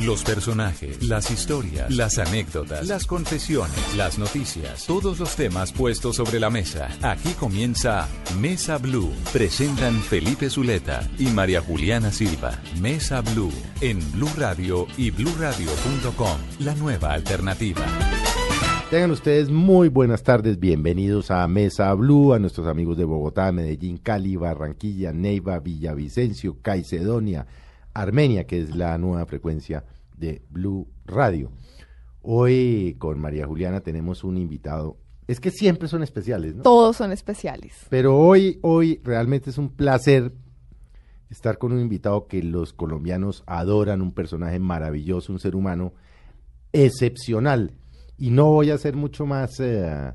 Los personajes, las historias, las anécdotas, las confesiones, las noticias, todos los temas puestos sobre la mesa. Aquí comienza Mesa Blue. Presentan Felipe Zuleta y María Juliana Silva. Mesa Blue en Blue Radio y bluradio.com. La nueva alternativa. Tengan ustedes muy buenas tardes, bienvenidos a Mesa Blue, a nuestros amigos de Bogotá, Medellín, Cali, Barranquilla, Neiva, Villavicencio, Caicedonia, Armenia, que es la nueva frecuencia de Blue Radio. Hoy con María Juliana tenemos un invitado. Es que siempre son especiales, ¿no? Todos son especiales. Pero hoy, hoy realmente es un placer estar con un invitado que los colombianos adoran, un personaje maravilloso, un ser humano excepcional. Y no voy a hacer mucho más eh,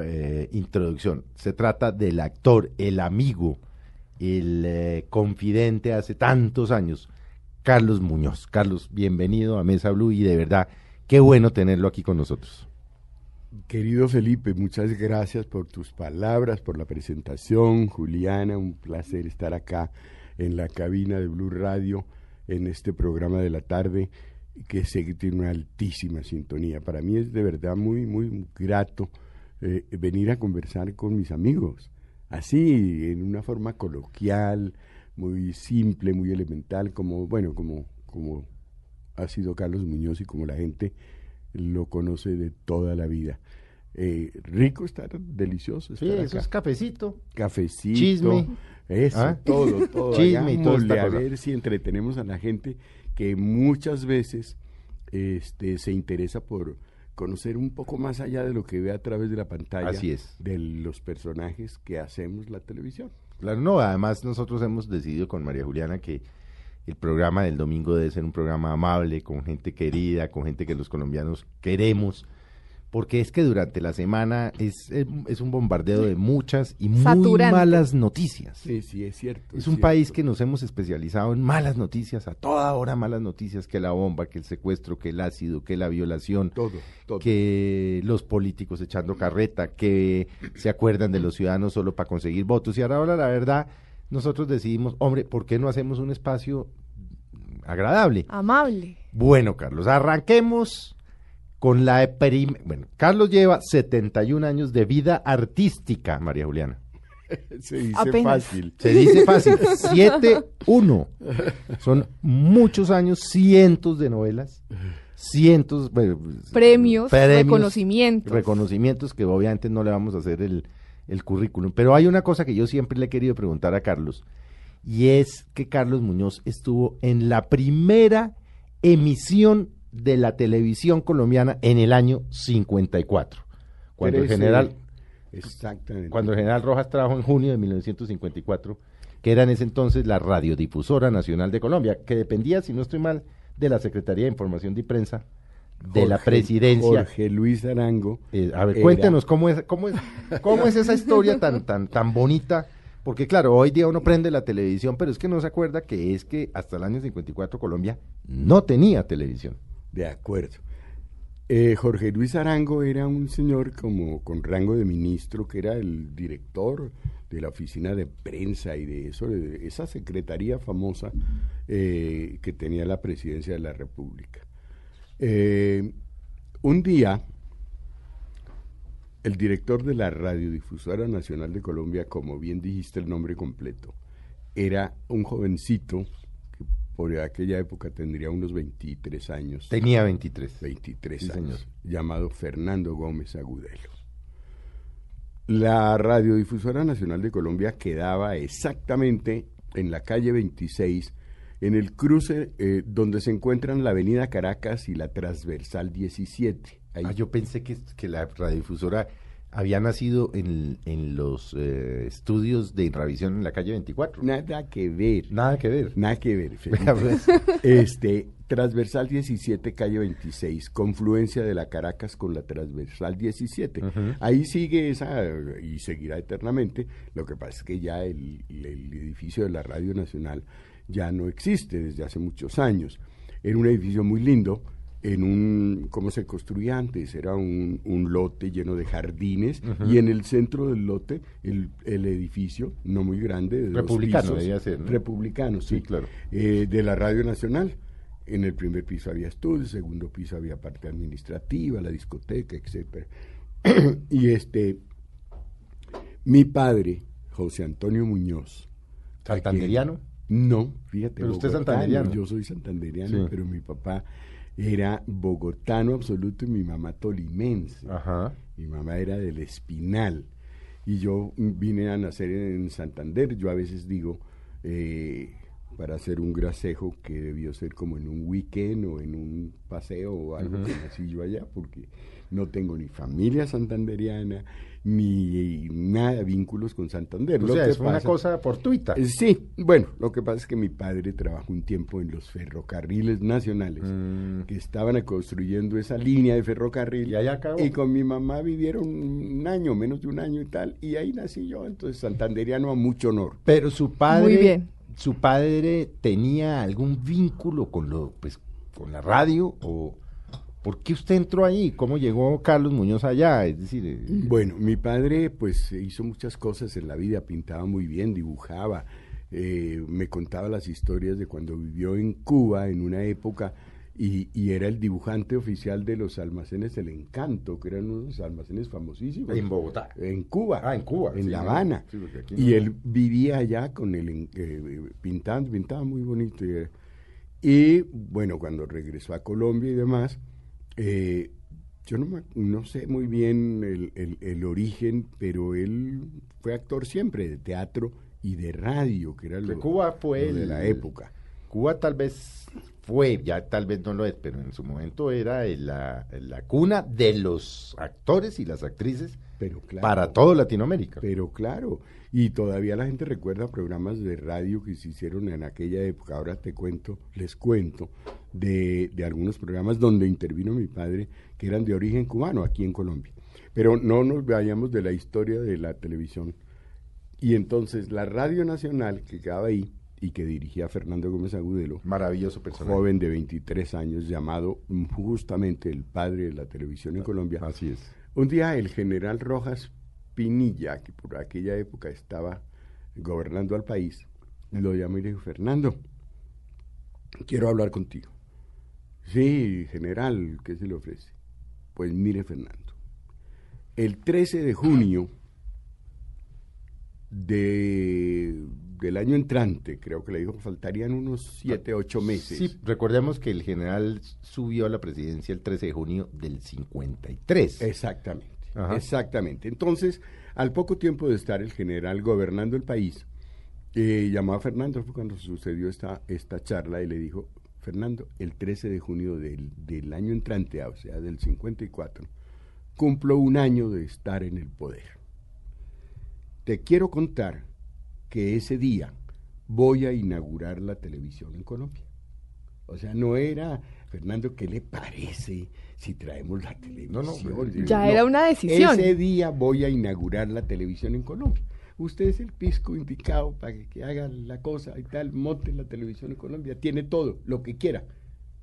eh, introducción. Se trata del actor, el amigo, el eh, confidente hace tantos años, Carlos Muñoz. Carlos, bienvenido a Mesa Blue y de verdad, qué bueno tenerlo aquí con nosotros. Querido Felipe, muchas gracias por tus palabras, por la presentación. Juliana, un placer estar acá en la cabina de Blue Radio en este programa de la tarde que sé que tiene una altísima sintonía. Para mí es de verdad muy, muy grato eh, venir a conversar con mis amigos, así, en una forma coloquial, muy simple, muy elemental, como, bueno, como, como ha sido Carlos Muñoz y como la gente lo conoce de toda la vida. Eh, rico estar, delicioso. Sí, eso es cafecito. Cafecito. Chisme. Eso, ¿Ah? todo, todo. Chisme y Hagámosle a ver si entretenemos a la gente que muchas veces este, se interesa por conocer un poco más allá de lo que ve a través de la pantalla Así es. de los personajes que hacemos la televisión. Claro, no, además nosotros hemos decidido con María Juliana que el programa del domingo debe ser un programa amable, con gente querida, con gente que los colombianos queremos, porque es que durante la semana es, es, un bombardeo de muchas y muy Saturante. malas noticias. Sí, sí, es cierto. Es un país que nos hemos especializado en malas noticias, a toda hora malas noticias, que la bomba, que el secuestro, que el ácido, que la violación, Todo, todo. que los políticos echando carreta, que se acuerdan de los ciudadanos solo para conseguir votos. Y ahora, ahora, la verdad, nosotros decidimos, hombre, ¿por qué no hacemos un espacio agradable? Amable. Bueno, Carlos, arranquemos con la prim- Bueno, Carlos lleva 71 años de vida artística, María Juliana. Se dice Apenas. fácil. Se dice fácil, 7-1. Son muchos años, cientos de novelas, cientos... bueno, Premios, reconocimientos. Reconocimientos que obviamente no le vamos a hacer el, el currículum. Pero hay una cosa que yo siempre le he querido preguntar a Carlos, y es que Carlos Muñoz estuvo en la primera emisión de la televisión colombiana en el año 54. Cuando el general Exactamente. cuando el general Rojas trabajó en junio de 1954, que era en ese entonces la Radiodifusora Nacional de Colombia, que dependía, si no estoy mal, de la Secretaría de Información y Prensa de la presidencia. Jorge Luis Arango. Eh, a ver, era- cuéntenos cómo es, cómo es, cómo es esa historia tan, tan, tan bonita, porque claro, hoy día uno prende la televisión, pero es que no se acuerda que es que hasta el año 54 Colombia no tenía televisión. De acuerdo. Eh, Jorge Luis Arango era un señor como con rango de ministro, que era el director de la oficina de prensa y de eso, esa secretaría famosa eh, que tenía la presidencia de la República. Eh, un día, el director de la Radiodifusora Nacional de Colombia, como bien dijiste el nombre completo, era un jovencito por aquella época tendría unos 23 años. Tenía 23. 23 Sí, años, señor. llamado Fernando Gómez Agudelo. La Radiodifusora Nacional de Colombia quedaba exactamente en la calle 26, en el cruce eh, donde se encuentran la Avenida Caracas y la Transversal 17. Ahí Ah, yo pensé que, que la radiodifusora había nacido en, en los eh, estudios de Irravisión en la calle 24. Nada que ver. Nada que ver. Nada que ver. Pues. este, transversal 17, calle 26, confluencia de la Caracas con la transversal 17. Ahí sigue esa y seguirá eternamente. Lo que pasa es que ya el, el edificio de la Radio Nacional ya no existe desde hace muchos años. Era un edificio muy lindo en un, ¿cómo se construía antes? Era un, un lote lleno de jardines y en el centro del lote el, el edificio, no muy grande, de republicano ser, Republicano, sí, claro. Eh, de la Radio Nacional. En el primer piso había estudios, segundo piso había parte administrativa, la discoteca, etcétera. y este, mi padre, José Antonio Muñoz. ¿Santanderiano? No, fíjate. Pero usted es santanderiano. Yo soy santanderiano, pero mi papá era bogotano absoluto y mi mamá tolimense. Mi mamá era del Espinal. Y yo vine a nacer en Santander. Yo a veces digo, eh, para hacer un grasejo que debió ser como en un weekend o en un paseo o algo que nací yo allá, porque no tengo ni familia santanderiana, ni nada, vínculos con Santander. O sea, es una cosa fortuita. Eh, sí, bueno, lo que pasa es que mi padre trabajó un tiempo en los ferrocarriles nacionales, mm. que estaban construyendo esa línea de ferrocarril. Y allá acabó. Y con mi mamá vivieron un año, menos de un año y tal, y ahí nací yo, entonces santanderiano a mucho honor. Pero su padre... Muy bien. ¿Su padre tenía algún vínculo con lo, pues, con la radio o...? ¿Por qué usted entró ahí? ¿Cómo llegó Carlos Muñoz allá? Es decir, eh, bueno, mi padre pues hizo muchas cosas en la vida, pintaba muy bien, dibujaba, eh, me contaba las historias de cuando vivió en Cuba en una época y, era el dibujante oficial de los almacenes El Encanto, que eran unos almacenes famosísimos. En Bogotá. En Cuba. Ah, en Cuba. En La Habana. y él vivía allá con el eh, pintando, pintaba muy bonito. y bueno, cuando regresó a Colombia y demás, eh, yo no, no, sé muy bien el, el, origen, pero él fue actor siempre de teatro y de radio, que era lo, de Cuba fue de la época. Cuba tal vez fue, ya tal vez no lo es, pero en su momento era la, la cuna de los actores y las actrices pero claro, para todo Latinoamérica. Pero claro, y todavía la gente recuerda programas de radio que se hicieron en aquella época. Ahora te cuento, les cuento, de, de algunos programas donde intervino mi padre, que eran de origen cubano aquí en Colombia. Pero no nos vayamos de la historia de la televisión. Y entonces la Radio Nacional, que quedaba ahí, y que dirigía Fernando Gómez Agudelo. Maravilloso personaje. Joven de 23 años, llamado justamente el padre de la televisión en Colombia. Así es. Un día el general Rojas Pinilla, que por aquella época estaba gobernando al país, lo llamó y le dijo, Fernando, quiero hablar contigo. Sí, general, ¿qué se le ofrece? Pues mire, Fernando, el 13 de junio de, del año entrante, creo que le dijo que faltarían unos 7, 8 meses. Sí, recordemos que el general subió a la presidencia el 13 de junio del 53. Exactamente, exactamente. Entonces, al poco tiempo de estar el general gobernando el país, eh, llamó a Fernando, fue cuando sucedió esta, esta charla y le dijo, Fernando, el 13 de junio del, del año entrante, o sea, del 54, cumplo un año de estar en el poder te quiero contar que ese día voy a inaugurar la televisión en Colombia. O sea, no era, Fernando, ¿qué le parece si traemos la televisión? No, ya era una decisión. Ese día voy a inaugurar la televisión en Colombia. Usted es el pisco indicado para que, haga la cosa y tal, monte la televisión en Colombia. Tiene todo, lo que quiera.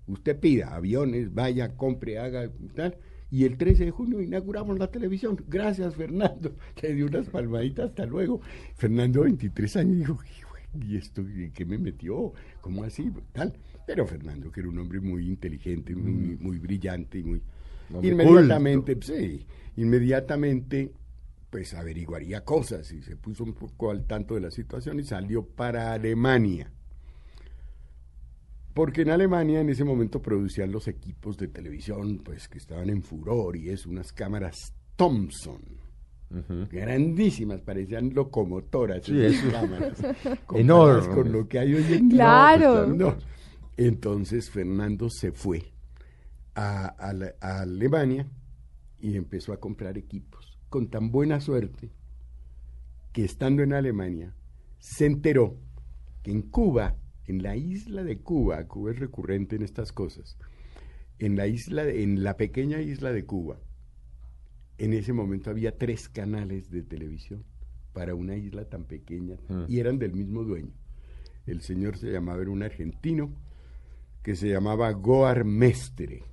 Usted pida aviones, vaya, compre, haga y tal y el 13 de junio inauguramos la televisión. Gracias, Fernando. Le dio unas palmaditas, hasta luego. Fernando, 23 años, dijo, ¿y esto qué me metió? ¿Cómo así? Tal. Pero Fernando, que era un hombre muy inteligente, muy, mm. muy brillante y muy... inmediatamente, sí, inmediatamente pues averiguaría cosas y se puso un poco al tanto de la situación y salió para Alemania porque en Alemania en ese momento producían los equipos de televisión, pues que estaban en furor y es unas cámaras Thomson. Grandísimas, parecían locomotoras sí, esas cámaras. Enormes. Con lo que hay hoy en día. Claro. Pues, Entonces Fernando se fue a, Alemania y empezó a comprar equipos. Con tan buena suerte que estando en Alemania se enteró que en Cuba, en la isla de Cuba, Cuba es recurrente en estas cosas, en la isla, en la pequeña isla de Cuba, en ese momento había tres canales de televisión para una isla tan pequeña Mm. y eran del mismo dueño. El señor se llamaba, era un argentino que se llamaba Goar Mestre.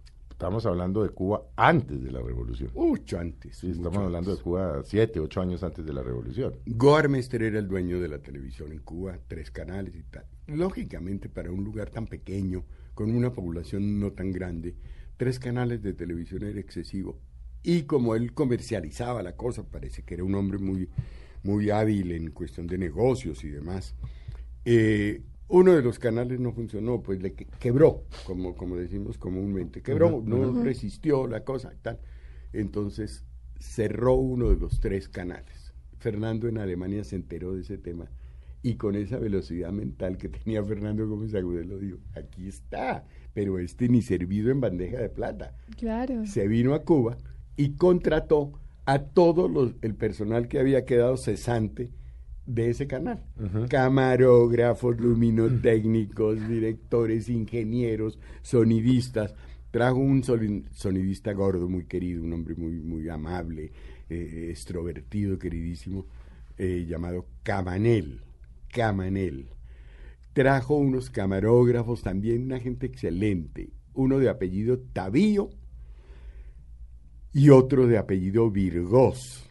Estamos hablando de Cuba antes de la revolución. Mucho antes. Sí, mucho estamos hablando de. Cuba siete, ocho años antes de la revolución. Goar Mestre era el dueño de la televisión en Cuba, tres canales y tal. Lógicamente, para un lugar tan pequeño, con una población no tan grande, tres canales de televisión era excesivo. Y como él comercializaba la cosa, parece que era un hombre muy, muy hábil en cuestión de negocios y demás. eh, uno de los canales no funcionó, pues le que- quebró, como, como decimos comúnmente, quebró, no resistió la cosa y tal. Entonces cerró uno de los tres canales. Fernando en Alemania se enteró de ese tema y con esa velocidad mental que tenía Fernando Gómez Agudelo dijo, aquí está, pero este ni servido en bandeja de plata Claro. se vino a Cuba y contrató a todo los- el personal que había quedado cesante de ese canal. Camarógrafos, luminotécnicos, directores, ingenieros, sonidistas. Trajo un sonidista gordo, muy querido, un hombre muy, muy amable, eh, extrovertido, queridísimo, eh, llamado Camanel. Camanel trajo unos camarógrafos, también una gente excelente, uno de apellido Tavío y otro de apellido Virgós.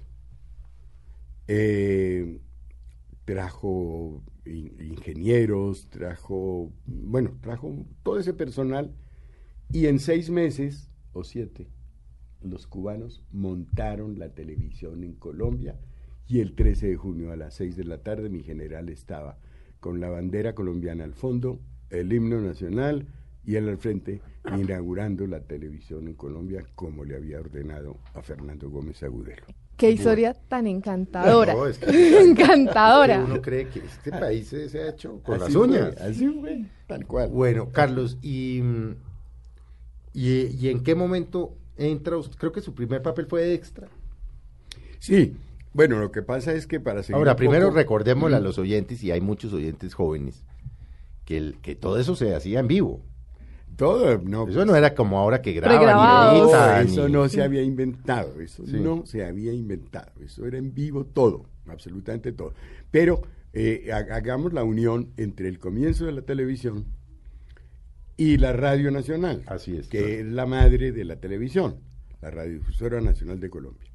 Eh, trajo in- ingenieros, trajo, bueno, trajo todo ese personal y en seis meses o siete los cubanos montaron la televisión en Colombia y el 13 de junio a las 6 de la tarde mi general estaba con la bandera colombiana al fondo, el himno nacional y él al frente inaugurando la televisión en Colombia como le había ordenado a Fernando Gómez Agudelo. Qué historia tan encantadora. No, es que- encantadora. Uno cree que este país se, ha hecho con las fue, uñas. así fue, tal cual. Bueno, Carlos, y, y, y en qué momento entra usted? Creo que su primer papel fue de extra. Sí, bueno, lo que pasa es que para seguir Ahora, primero poco- recordémosle a los oyentes, y hay muchos oyentes jóvenes, que, el, que todo eso se hacía en vivo. Todo, no, Eso no era como ahora que graban y. No, eso y- no se había inventado, eso Sí. no se había inventado, eso era en vivo todo, absolutamente todo. Pero eh, ha- hagamos la unión entre el comienzo de la televisión y la Radio Nacional, Así es, que claro. es la madre de la televisión, la Radiodifusora Nacional de Colombia.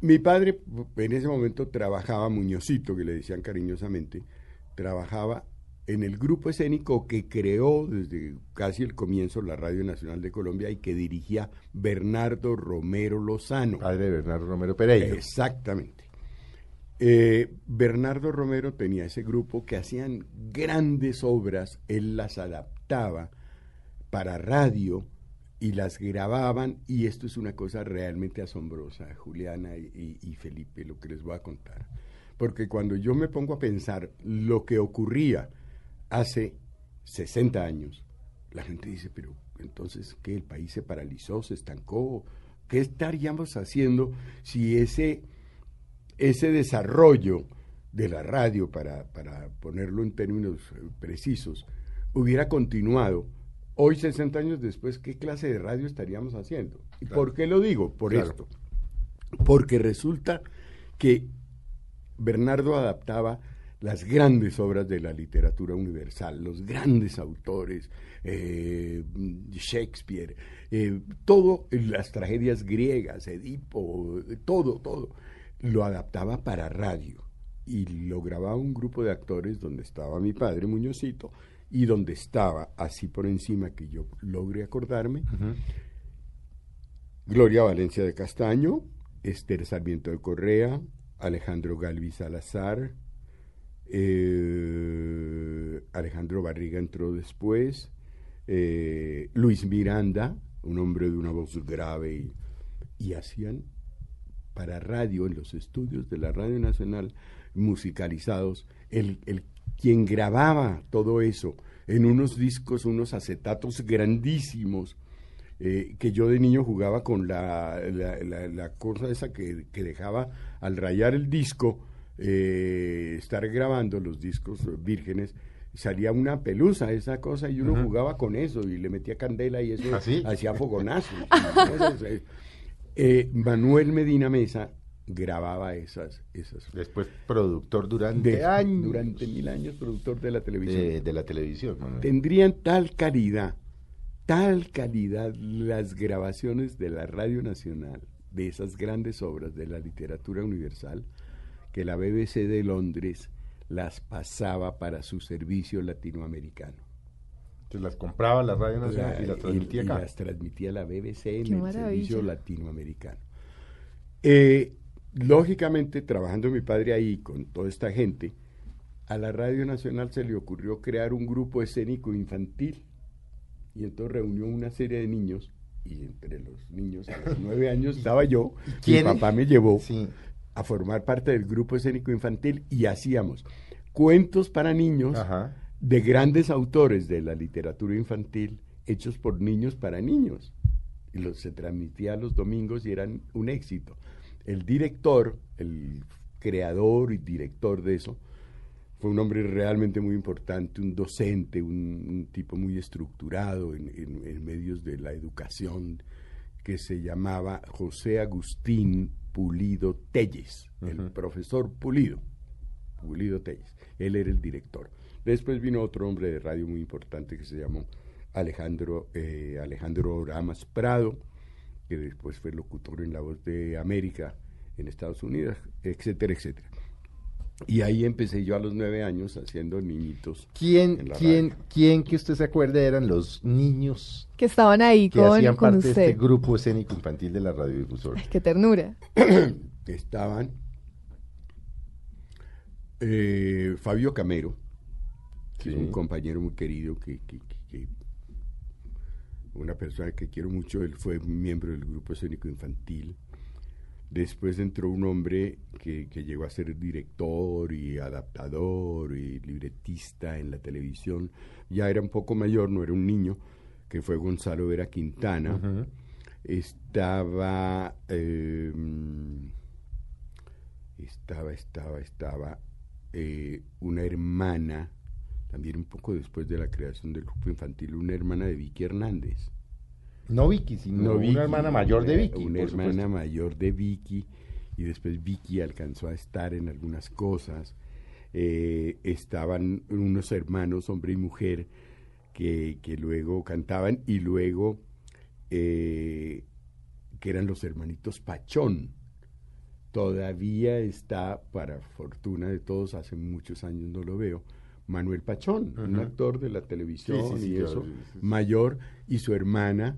Mi padre en ese momento trabajaba, Muñozito, que le decían cariñosamente, trabajaba en el grupo escénico que creó desde casi el comienzo la Radio Nacional de Colombia y que dirigía Bernardo Romero Lozano. Padre de Bernardo Romero Pereira. Exactamente. Eh, Bernardo Romero tenía ese grupo que hacían grandes obras, él las adaptaba para radio y las grababan y esto es una cosa realmente asombrosa, Juliana y, y- y Felipe, lo que les voy a contar. Porque cuando yo me pongo a pensar lo que ocurría hace 60 años, la gente dice, pero entonces, ¿qué? ¿El país se paralizó, se estancó? ¿Qué estaríamos haciendo si ese, ese desarrollo de la radio, para, para ponerlo en términos eh, precisos, hubiera continuado? Hoy, 60 años después, ¿qué clase de radio estaríamos haciendo? ¿Y Claro. por qué lo digo? Por Claro. esto. Porque resulta que Bernardo adaptaba las grandes obras de la literatura universal, los grandes autores, eh, Shakespeare, eh, todo, las tragedias griegas, Edipo, todo, todo, lo adaptaba para radio. Y lo grababa un grupo de actores donde estaba mi padre Muñozito y donde estaba, así por encima que yo logre acordarme, Gloria Valencia de Castaño, Esther Sarmiento de Correa, Alejandro Galvi Salazar, eh, Alejandro Barriga entró después, eh, Luis Miranda, un hombre de una voz grave, y, y hacían para radio, en los estudios de la Radio Nacional, musicalizados, el, el quien grababa todo eso en unos discos, unos acetatos grandísimos, eh, que yo de niño jugaba con la, la, la- la cosa esa que, que dejaba al rayar el disco, eh, estar grabando los discos vírgenes, salía una pelusa, esa cosa, y uno jugaba con eso y le metía candela y eso ¿Ah, sí? hacía fogonazos. cosas, eh. Eh, Manuel Medina Mesa grababa esas, esas Después productor durante de- años durante mil años productor de la televisión. de, de la televisión. Manuel. Tendrían tal calidad, tal calidad las grabaciones de la Radio Nacional, de esas grandes obras de la literatura universal, que la BBC de Londres las pasaba para su servicio latinoamericano. Entonces las compraba la Radio Nacional y La- las transmitía y acá. las transmitía la BBC en Qué el maravilla. servicio latinoamericano. Eh, lógicamente, trabajando mi padre ahí con toda esta gente, a la Radio Nacional se le ocurrió crear un grupo escénico infantil y entonces reunió una serie de niños y entre los niños a los nueve años estaba yo, mi papá me llevó Sí. A formar parte del grupo escénico infantil y hacíamos cuentos para niños Ajá. de grandes autores de la literatura infantil hechos por niños para niños. Y los, se transmitía los domingos y eran un éxito. El director, el creador y director de eso, fue un hombre realmente muy importante, un docente, un, un tipo muy estructurado en, en- en medios de la educación, que se llamaba José Agustín Pulido Telles, el profesor Pulido. Pulido Telles. Él era el director. Después vino otro hombre de radio muy importante que se llamó Alejandro, eh, Alejandro Oramas Prado, que después fue locutor en La Voz de América en Estados Unidos, etcétera, etcétera. Y ahí empecé yo a los nueve años haciendo niñitos. ¿Quién, quién, radio. quién que usted se acuerde eran los niños Que estaban ahí que con, hacían con parte de usted. este grupo escénico infantil de la radiodifusora? Ay, qué ternura. estaban eh, Fabio Camero, que es un compañero muy querido, que, que- que- que- una persona que quiero mucho, él fue miembro del grupo escénico infantil. Después entró un hombre que, que llegó a ser director y adaptador y libretista en la televisión. Ya era un poco mayor, no era un niño, que fue Gonzalo Vera Quintana. Estaba, eh, estaba, estaba, estaba eh, una hermana, también un poco después de la creación del grupo infantil, una hermana de Vicky Hernández. No Vicky, sino No, una Vicky, hermana mayor de Vicky. Una hermana supuesto. mayor de Vicky y después Vicky alcanzó a estar en algunas cosas. Eh, estaban unos hermanos, hombre y mujer, que, que luego cantaban y luego eh, que eran los hermanitos Pachón. Todavía está, para fortuna de todos, hace muchos años no lo veo, Manuel Pachón, un actor de la televisión Sí, sí, sí, y eso, mayor, y su hermana,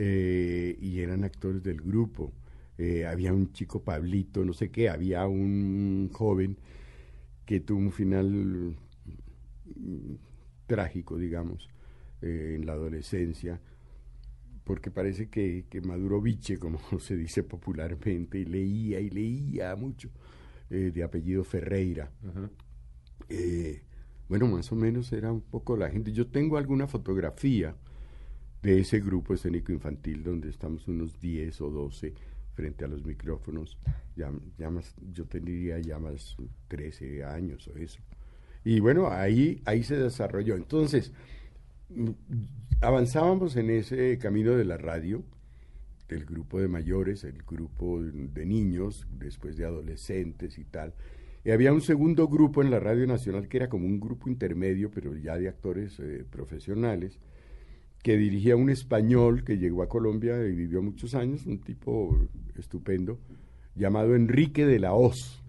eh, y eran actores del grupo. Eh, había un chico Pablito, no sé qué, había un joven que tuvo un final mm, trágico, digamos, eh, en la adolescencia, porque parece que, que maduró biche, como se dice popularmente, y leía y leía mucho, eh, de apellido Ferreira. Bueno, más o menos era un poco la gente. Yo tengo alguna fotografía de ese grupo escénico infantil donde estamos unos 10 o 12 frente a los micrófonos. Ya, ya más, yo tendría ya más 13 años o eso. Y bueno, ahí, ahí se desarrolló. Entonces, mm, avanzábamos en ese camino de la radio, el grupo de mayores, el grupo de niños, después de adolescentes y tal. Y había un segundo grupo en la Radio Nacional que era como un grupo intermedio, pero ya de actores eh, profesionales, que dirigía un español que llegó a Colombia y vivió muchos años, un tipo estupendo, llamado Enrique de la Hoz.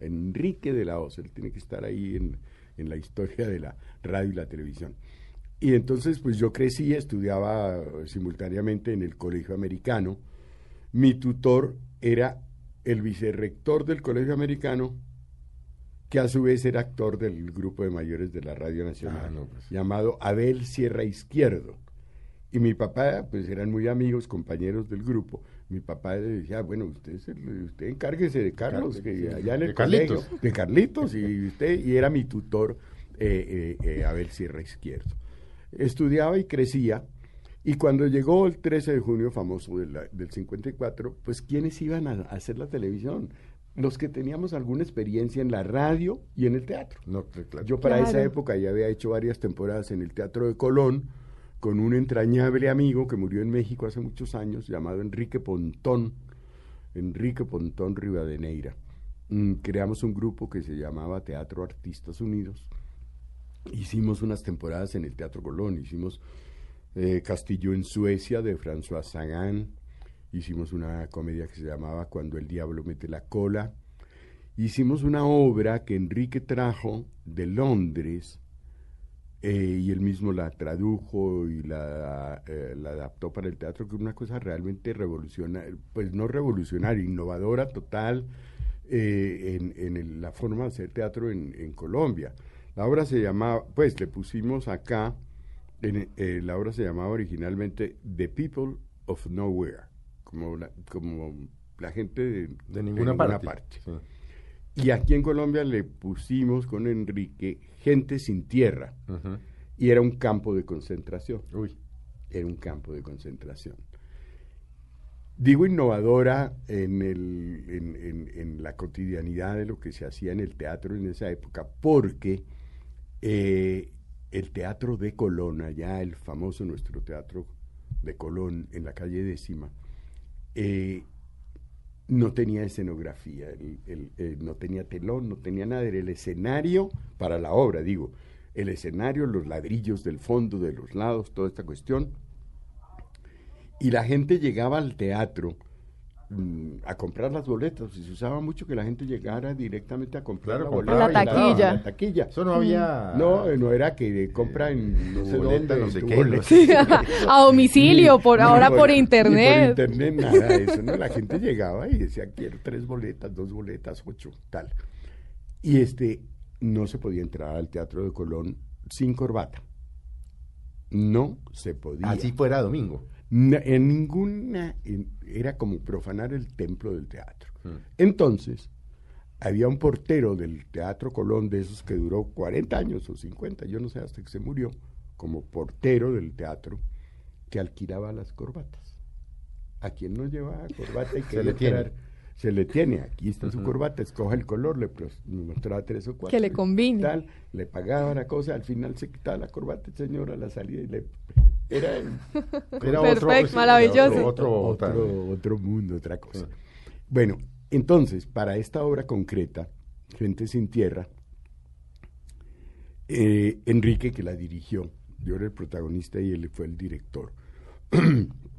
Enrique de la Hoz, él tiene que estar ahí en, en la historia de la radio y la televisión. Y entonces, pues yo crecí, estudiaba simultáneamente en el colegio americano. Mi tutor era el vicerrector del colegio americano, que a su vez era actor del grupo de mayores de la Radio Nacional, Ah, no, pues. llamado Abel Sierra Izquierdo. Y mi papá, pues eran muy amigos, compañeros del grupo. Mi papá le decía, bueno, usted, usted encárguese de Carlos, Car- que sí, allá en el de Carlitos. colegio, de Carlitos, y usted, y era mi tutor, eh, eh, eh, Abel Sierra Izquierdo. Estudiaba y crecía, Y cuando llegó el 13 de junio famoso de la- del 54, pues ¿quiénes iban a, a hacer la televisión? Los que teníamos alguna experiencia en la radio y en el teatro. No, claro. Yo para esa Claro. época ya había hecho varias temporadas en el Teatro de Colón con un entrañable amigo que murió en México hace muchos años llamado Enrique Pontón, Enrique Pontón Rivadeneira. Mm, creamos un grupo que se llamaba Teatro Artistas Unidos. Hicimos unas temporadas en el Teatro Colón, hicimos eh, Castillo en Suecia de François Sagan, hicimos una comedia que se llamaba Cuando el Diablo mete la cola, hicimos una obra que Enrique trajo de Londres eh, y él mismo la tradujo y la, eh, la adaptó para el teatro, que es una cosa realmente revolucionaria, pues no revolucionaria, innovadora total eh, en, en el- la forma de hacer teatro en, en Colombia. La obra se llamaba, pues le pusimos acá, en, eh, la obra se llamaba originalmente The People of Nowhere, como la, como la gente de, De ninguna, parte. Sí. Y aquí en Colombia le pusimos con Enrique gente sin tierra. Y era un campo de concentración. Uy. Era un campo de concentración. Digo innovadora en, el, en, en- en la cotidianidad de lo que se hacía en el teatro en esa época, porque eh, el teatro de Colón, allá el famoso nuestro teatro de Colón en la calle décima, eh, no tenía escenografía, eh, no tenía telón, no tenía nada, era el escenario para la obra, digo, el escenario, los ladrillos del fondo, de los lados, toda esta cuestión. Y la gente llegaba al teatro mm, a comprar las boletas, y se usaba mucho que la gente llegara directamente a comprar Claro, la boleta. La taquilla. la taquilla. Eso no había. No, eh, no era que compra en no sé boleta, dónde, no sé qué, boleta. no sé A domicilio, por Ni ahora por ni internet. por internet, nada de eso, ¿no? La gente llegaba y decía, quiero tres boletas, dos boletas, ocho, tal. Y este, no se podía entrar al Teatro de Colón sin corbata. No se podía. Así fuera domingo. En ninguna, en- era como profanar el templo del teatro. Mm. Entonces, había un portero del Teatro Colón, de esos que duró 40 años o 50, yo no sé, hasta que se murió, como portero del teatro, que alquilaba las corbatas. A quien no llevaba corbata y Se quería le tiene. Se le tiene, aquí está su corbata, escoja el color, le mostraba tres o cuatro. Que le y combine. Tal, le pagaba la cosa, al final se quitaba la corbata, el señor, a la salida y le... Era el- Era sí, maravilloso. Otro, otro, otra- otro, otro mundo, otra cosa. Bueno, entonces, para esta obra concreta, Gente sin Tierra, eh, Enrique, que la dirigió, yo era el protagonista y él fue el director,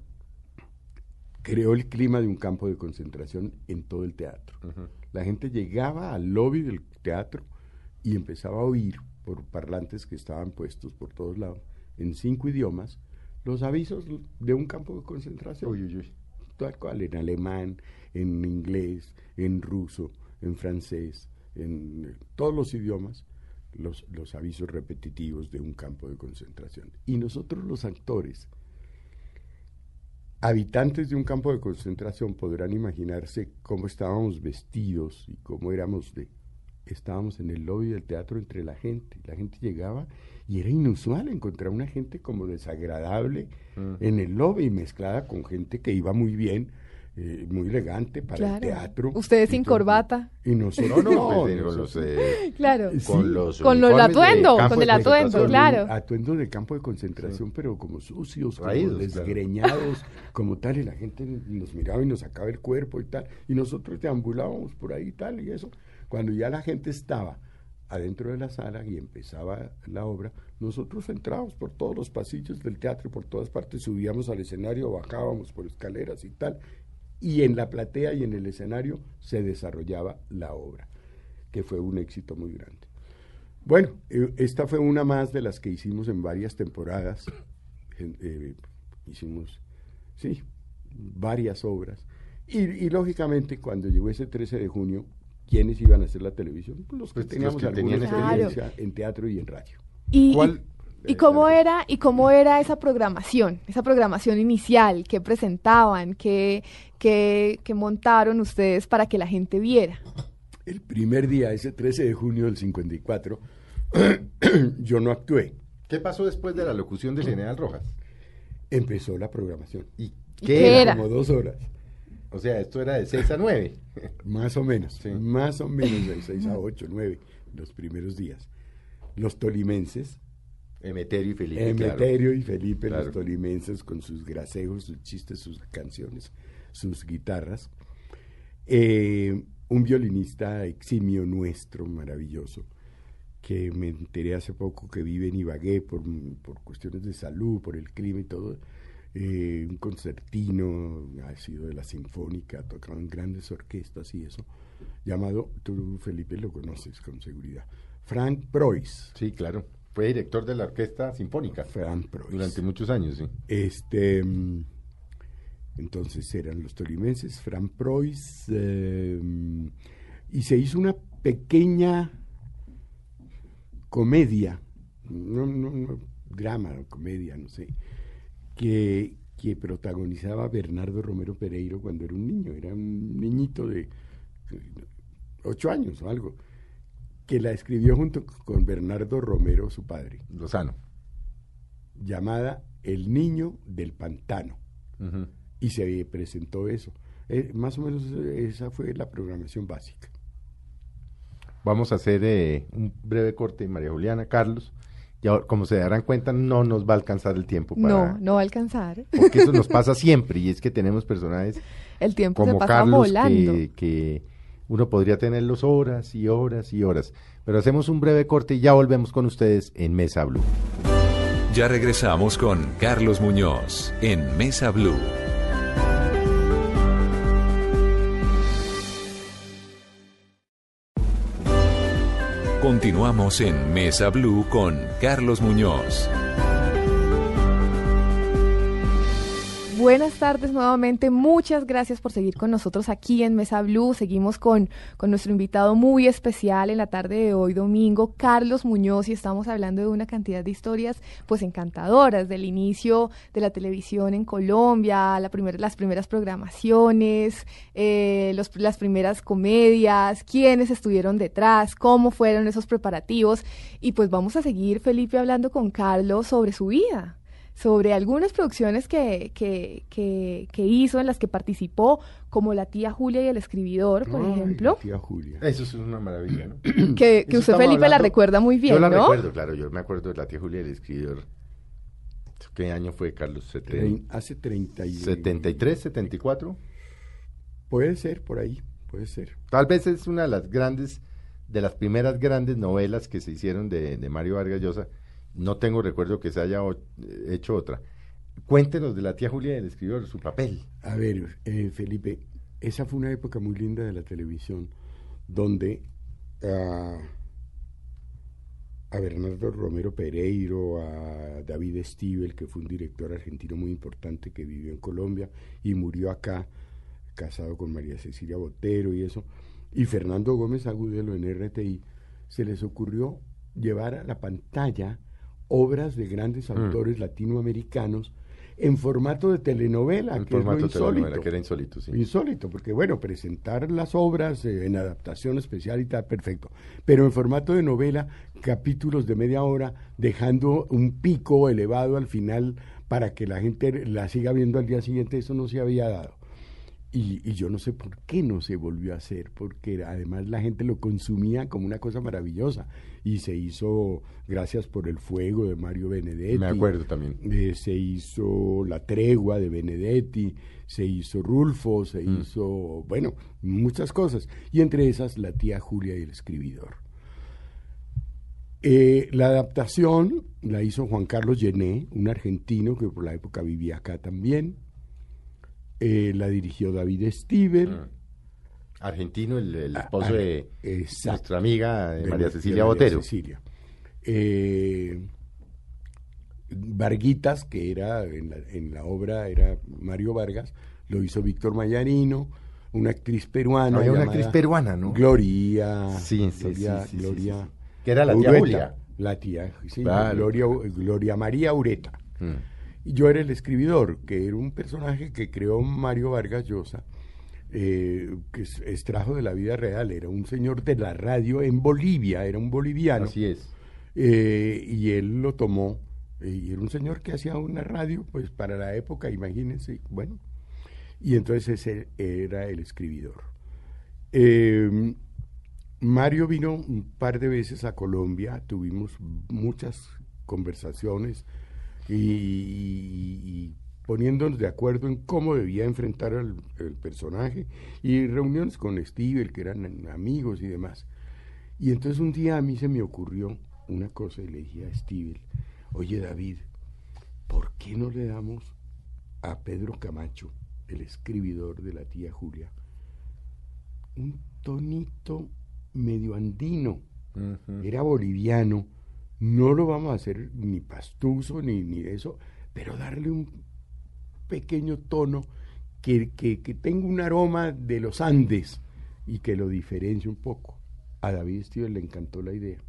creó el clima de un campo de concentración en todo el teatro. Ujú. La gente llegaba al lobby del teatro y empezaba a oír por parlantes que estaban puestos por todos lados, en cinco idiomas, los avisos de un campo de concentración. Uy, uy, uy. Tal cual, en alemán, en inglés, en ruso, en francés, en eh, todos los idiomas, los, los avisos repetitivos de un campo de concentración. Y nosotros los actores, habitantes de un campo de concentración, podrán imaginarse cómo estábamos vestidos y cómo éramos de... Estábamos en el lobby del teatro entre la gente. La gente llegaba y era inusual encontrar una gente como desagradable Mm. en el lobby mezclada con gente que iba muy bien, eh, muy elegante para el teatro. Ustedes sin todo. corbata. Y nosotros No, no, pues, con nosotros- los, eh, Claro. Sí. con los Con lo- el uniformes de atuendo, con el atuendo, claro. Atuendos de campo de concentración, pero como sucios, como Raídos, claro. desgreñados, como tal, y la gente nos miraba y nos sacaba el cuerpo y tal, y nosotros deambulábamos por ahí y tal, y eso. Cuando ya la gente estaba adentro de la sala y empezaba la obra, nosotros entrábamos por todos los pasillos del teatro por todas partes, subíamos al escenario, bajábamos por escaleras y tal, y en la platea y en el escenario se desarrollaba la obra, que fue un éxito muy grande. Bueno, eh, esta fue una más de las que hicimos en varias temporadas. Eh, hicimos, sí, varias obras. Y, y, lógicamente, cuando llegó ese 13 de junio, ¿quiénes iban a hacer la televisión? Pues los que Pues los teníamos que alguna tenían experiencia en teatro y en radio. Y, ¿Cuál? ¿Y cómo era y cómo era esa programación, esa programación inicial que presentaban, que, que, que montaron ustedes para que la gente viera? El primer día, ese 13 de junio del 54, yo no actué. ¿Qué pasó después de la locución del general Rojas? empezó la programación. ¿Y ¿Y qué qué era? era? Como dos horas, O sea, esto era de 6 a 9. más o menos, Sí. más o menos de 6 a 8, 9, los primeros días. Los tolimenses, Emeterio y Felipe. claro. Emeterio y Felipe, Claro. los tolimenses, con sus grasejos, sus chistes, sus canciones, sus guitarras. Eh, un violinista eximio nuestro, maravilloso, que me enteré hace poco que vive en Ibagué por, por cuestiones de salud, por el clima y todo. eh, un concertino, ha sido de la Sinfónica, ha tocado en grandes orquestas y eso, llamado, tú Felipe lo conoces con seguridad, Frank Preuss. Sí, claro. Fue director de la Orquesta Sinfónica Frank Preuss. durante muchos años, sí. Este, mm, entonces eran los tolimenses, Fran Preuss, eh, y se hizo una pequeña comedia, no, no, no, drama o comedia, no sé, que, que protagonizaba Bernardo Romero Pereiro cuando era un niño, era un niñito de ocho años o algo, que la escribió junto con Bernardo Romero, su padre Lozano. llamada El Niño del Pantano. Y se presentó eso. Eh, más o menos esa fue la programación básica. Vamos a hacer eh, un breve corte, María Juliana, Carlos. Ya, como se darán cuenta, no nos va a alcanzar el tiempo para... No, no va a alcanzar. Porque eso nos pasa siempre y es que tenemos personajes El tiempo se como pasa Carlos volando. que, que uno podría tenerlos horas y horas y horas. Pero hacemos un breve corte y ya volvemos con ustedes en Mesa Blue. Ya regresamos con Carlos Muñoz en Mesa Blue. Continuamos en Mesa Blue con Carlos Muñoz. Buenas tardes nuevamente, muchas gracias por seguir con nosotros aquí en Mesa Blue. Seguimos con, con nuestro invitado muy especial en la tarde de hoy domingo, Carlos Muñoz, y estamos hablando de una cantidad de historias pues encantadoras, del inicio de la televisión en Colombia, la las primeras programaciones, eh, los- las primeras comedias, quiénes estuvieron detrás, cómo fueron esos preparativos, y pues vamos a seguir, Felipe, hablando con Carlos sobre su vida sobre algunas producciones que, que, que, que hizo, en las que participó, como La tía Julia y el escribidor, por Ay, ejemplo, la tía Julia. Eso es una maravilla, ¿no? que, que usted, Felipe, la hablando- recuerda muy bien, Yo la ¿no? recuerdo, claro, yo me acuerdo de la tía Julia, el escritor. ¿Qué año fue, Carlos? Seten- hace 30 y... 73, 74. Puede ser, por ahí, puede ser. Tal vez es una de las grandes, de las primeras grandes novelas que se hicieron de, de Mario Vargas Llosa. No tengo recuerdo que se haya o- hecho otra. Cuéntenos de la tía Julia del escritor, su papel. A ver, eh, Felipe, esa fue una época muy linda de la televisión, donde ah, a Bernardo Romero Pereiro, a David Stivel, que fue un director argentino muy importante que vivió en Colombia y murió acá, casado con María Cecilia Botero y eso, y Fernando Gómez Agudelo en RTI, se les ocurrió llevar a la pantalla obras de grandes autores latinoamericanos en formato de telenovela, En que es lo formato telenovela, insólito. que era insólito, sí. Insólito, porque bueno, presentar las obras eh, en adaptación especial y tal, perfecto. Pero en formato de novela, capítulos de media hora, dejando un pico elevado al final para que la gente la siga viendo al día siguiente, eso no se había dado. Y, y yo no sé por qué no se volvió a hacer, porque además la gente lo consumía como una cosa maravillosa. Y se hizo Gracias por el Fuego de Mario Benedetti. Me acuerdo también. Eh, se hizo La Tregua de Benedetti, se hizo Rulfo, se Mm. hizo, bueno, muchas cosas. Y entre esas, La tía Julia y el escribidor. Eh, la adaptación la hizo Juan Carlos Llené, un argentino que por la época vivía acá también. Eh, la dirigió David Stivel. Mm. Argentino, el, el Ah, esposo ah, de exacto. nuestra amiga eh, de María de Cecilia María Botero. Cecilia. Eh, Varguitas, que era en la, en la obra, era Mario Vargas, lo hizo Víctor Mayarino, una actriz peruana. Una actriz peruana, ¿no? Gloria. Sí, sí, Gloria, sí, Gloria. Que era la tía Julia. La tía, sí, Claro. Gloria, Gloria María Ureta. Mm. Yo era el escribidor, que era un personaje que creó Mario Vargas Llosa, eh, que extrajo de la vida real. Era un señor de la radio en Bolivia, era un boliviano. Así es. Eh, y él lo tomó Y era un señor que hacía una radio, pues para la época, imagínense, bueno. Y entonces ese era el escribidor. Eh, Mario vino un par de veces a Colombia, tuvimos muchas conversaciones y, y poniéndonos de acuerdo en cómo debía enfrentar al el personaje y reuniones con Steve, que eran amigos y demás. Y entonces un día a mí se me ocurrió una cosa y le dije a Steve, oye David, ¿por qué no le damos a Pedro Camacho, el escribidor de la tía Julia, un tonito medio andino? Era boliviano, no lo vamos a hacer ni pastuso ni, ni eso, pero darle un pequeño tono que, que, que tenga un aroma de los Andes y que lo diferencie un poco. A David Steven le encantó la idea.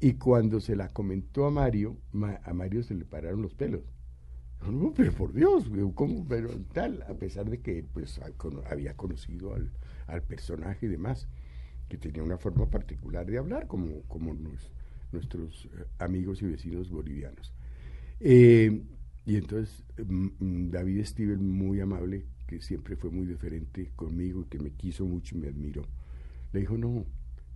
Y cuando se la comentó a Mario, Ma- a Mario se le pararon los pelos. No, pero por Dios, ¿cómo? Pero tal, a pesar de que pues había conocido al, al personaje y demás, que tenía una forma particular de hablar, como, como nos- nuestros eh, amigos y vecinos bolivianos. Eh, y entonces mm, mm, David Steven, muy amable, que siempre fue muy diferente conmigo y que me quiso mucho y me admiró, le dijo, no,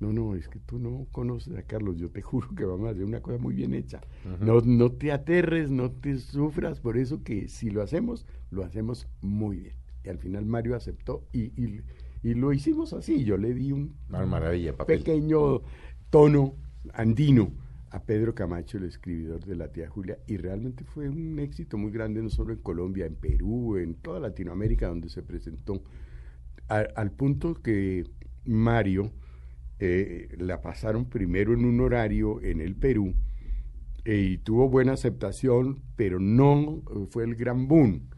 no, no, es que tú no conoces a Carlos, yo te juro que vamos a hacer una cosa muy bien hecha. no, no te aterres, no te sufras, por eso que si lo hacemos, lo hacemos muy bien. Y al final Mario aceptó y, y, y lo hicimos así, yo le di un maravilla, papel. pequeño tono andino a Pedro Camacho, el escribidor de la tía Julia, y realmente fue un éxito muy grande, no solo en Colombia, en Perú, en toda Latinoamérica donde se presentó, al punto que Mario eh, la pasaron primero en un horario en el Perú eh, y tuvo buena aceptación, pero no eh, fue el gran boom.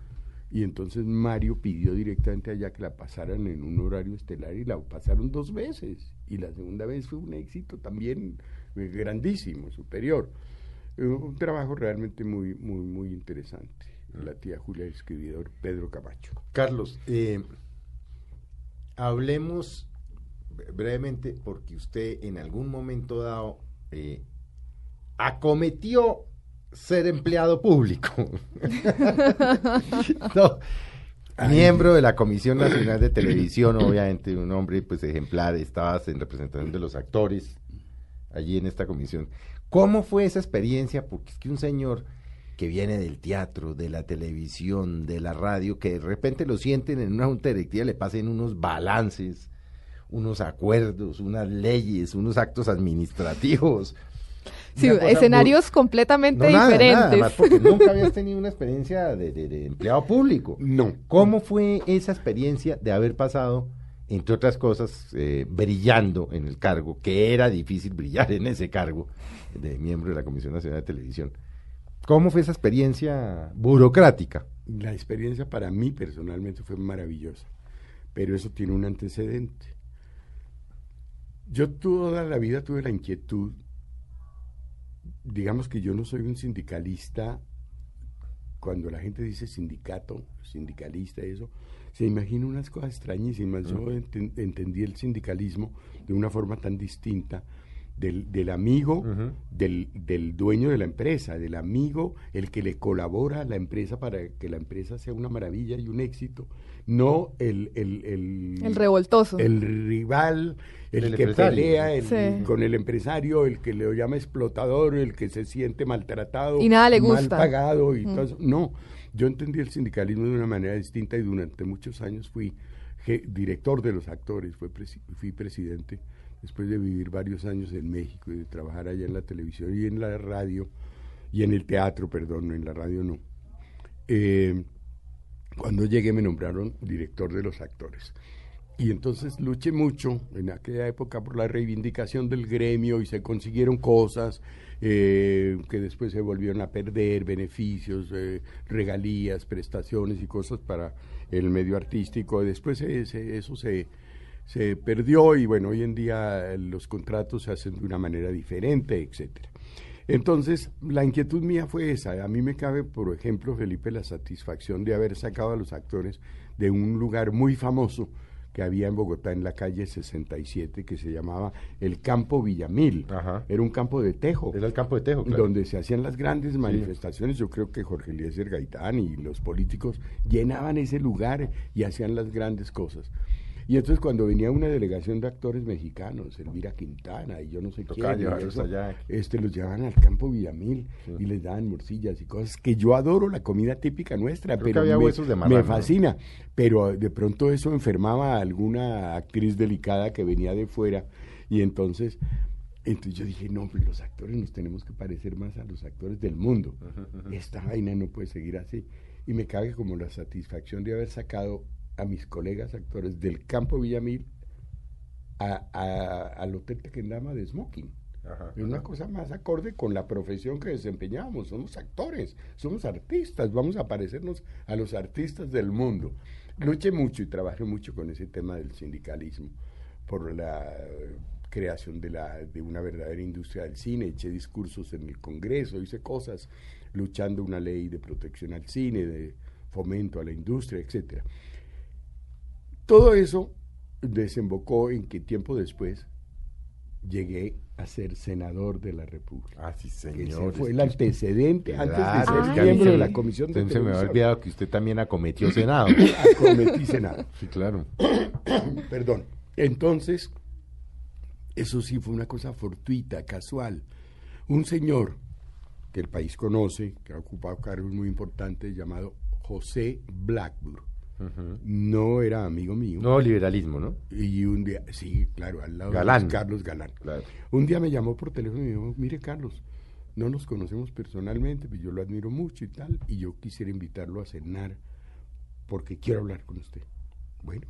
Y entonces Mario pidió directamente allá que la pasaran en un horario estelar y la pasaron dos veces. Y la segunda vez fue un éxito también grandísimo, superior. Eh, un trabajo realmente muy, muy, muy interesante. La tía Julia, el escribidor Pedro Camacho. Carlos, eh, hablemos bre- brevemente porque usted en algún momento dado eh, acometió ser empleado público. No, miembro de la Comisión Nacional de Televisión, obviamente un hombre pues ejemplar, estabas en representación de los actores allí en esta comisión. ¿Cómo fue esa experiencia? Porque es que un señor que viene del teatro, de la televisión, de la radio, que de repente lo sienten en una junta directiva, le pasen unos balances, unos acuerdos, unas leyes, unos actos administrativos. Sí, escenarios muy- completamente No, nada, diferentes. nada, porque nunca habías tenido una experiencia de, de- de empleado público. No. ¿Cómo fue esa experiencia de haber pasado, entre otras cosas, eh, brillando en el cargo, que era difícil brillar en ese cargo de miembro de la Comisión Nacional de Televisión? ¿Cómo fue esa experiencia burocrática? La experiencia para mí personalmente fue maravillosa, pero eso tiene un antecedente. Yo toda la vida tuve la inquietud, digamos que yo no soy un sindicalista, cuando la gente dice sindicato, sindicalista, eso, se imagina unas cosas extrañísimas. Yo enten- entendí el sindicalismo de una forma tan distinta del, del amigo, del, del dueño de la empresa, del amigo, el que le colabora a la empresa para que la empresa sea una maravilla y un éxito, no el... El, el, El revoltoso. el rival, el, El que pelea el- Sí. con el empresario, el que le llama explotador, el que se siente maltratado, Y nada le mal pagado y Mm. todo eso. No, yo entendí el sindicalismo de una manera distinta y durante muchos años fui director de los actores, fui presidente después de vivir varios años en México y de trabajar allá en la televisión y en la radio y en el teatro, perdón, no en la radio no. Eh, cuando llegué me nombraron director de los actores. Y entonces luché mucho en aquella época por la reivindicación del gremio y se consiguieron cosas eh, que después se volvieron a perder, beneficios, eh, regalías, prestaciones y cosas para el medio artístico. Después eso se, se perdió y bueno, hoy en día los contratos se hacen de una manera diferente, etcétera. Entonces, la inquietud mía fue esa. A mí me cabe, por ejemplo, Felipe, la satisfacción de haber sacado a los actores de un lugar muy famoso que había en Bogotá en la calle 67 que se llamaba el Campo Villamil. Ajá. Era un campo de tejo. Era el campo de Tejo, claro. Donde se hacían las grandes manifestaciones. Yo creo que Jorge Eliezer Gaitán y los políticos llenaban ese lugar y hacían las grandes cosas. Y entonces cuando venía una delegación de actores mexicanos, Elvira Quintana y yo no sé Tocaba quién, eso, allá. este, los llevaban al campo Villamil y les daban morcillas y cosas que yo adoro la comida típica nuestra, Creo que pero había me, huesos de me marrano. fascina. Pero de pronto eso enfermaba a alguna actriz delicada que venía de fuera y entonces entonces yo dije, no, pues los actores nos tenemos que parecer más a los actores del mundo. Esta vaina no puede seguir así. Y me cabe como la satisfacción de haber sacado a mis colegas actores del campo Villamil a- a- al Hotel Tequendama de Smoking. Ajá, Es una cosa más acorde con la profesión que desempeñamos. Somos actores, somos artistas, vamos a parecernos a los artistas del mundo. Luché mucho y trabajé mucho con ese tema del sindicalismo por la creación de, la, de una verdadera industria del cine. Eché discursos en el Congreso, hice cosas luchando una ley de protección al cine, de fomento a la industria, etcétera. Todo eso desembocó en que tiempo después llegué a ser senador de la República. Ah, sí, ese señor. fue el antecedente antes Claro, de ser miembro se de la Comisión de Se, me había olvidado que usted también acometió Senado. Acometí Senado. sí, claro. Perdón. Entonces, eso sí fue una cosa fortuita, casual. Un señor que el país conoce, que ha ocupado cargos muy importantes, llamado José Blackburn. No era amigo mío. No, liberalismo, ¿no? Y un día, sí, claro, al lado Galán. de Carlos Galán. Claro. Un día me llamó por teléfono y me dijo, mire Carlos, no nos conocemos personalmente, pero yo lo admiro mucho y tal, y yo quisiera invitarlo a cenar porque quiero hablar con usted. Bueno,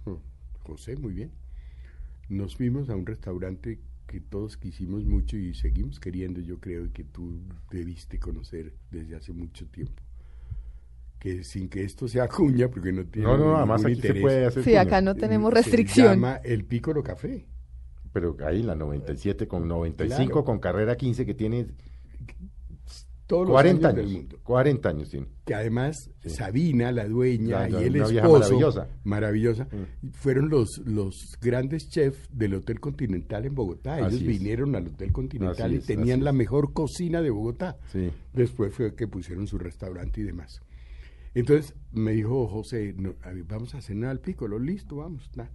José, muy bien. Nos fuimos a un restaurante que todos quisimos mucho y seguimos queriendo, yo creo, y que tú debiste conocer desde hace mucho tiempo. Que sin que esto sea cuña, porque no tiene No, no, además aquí se puede hacer. Sí, cuña. acá no tenemos se restricción. llama el Pícoro Café. Pero ahí la 97 con 95 Claro. con carrera 15 que tiene Todos los 40 años años. del mundo. 40 años tiene. que además Sí. Sabina, la dueña, y el una vieja esposo, maravillosa. maravillosa, fueron los, los grandes chefs del Hotel Continental en Bogotá. Ellos Así es. vinieron al Hotel Continental Así y es, tenían la mejor cocina de Bogotá. Sí. Después fue que pusieron su restaurante y demás. Entonces me dijo José, no, vamos a cenar al Piccolo, listo, vamos. na.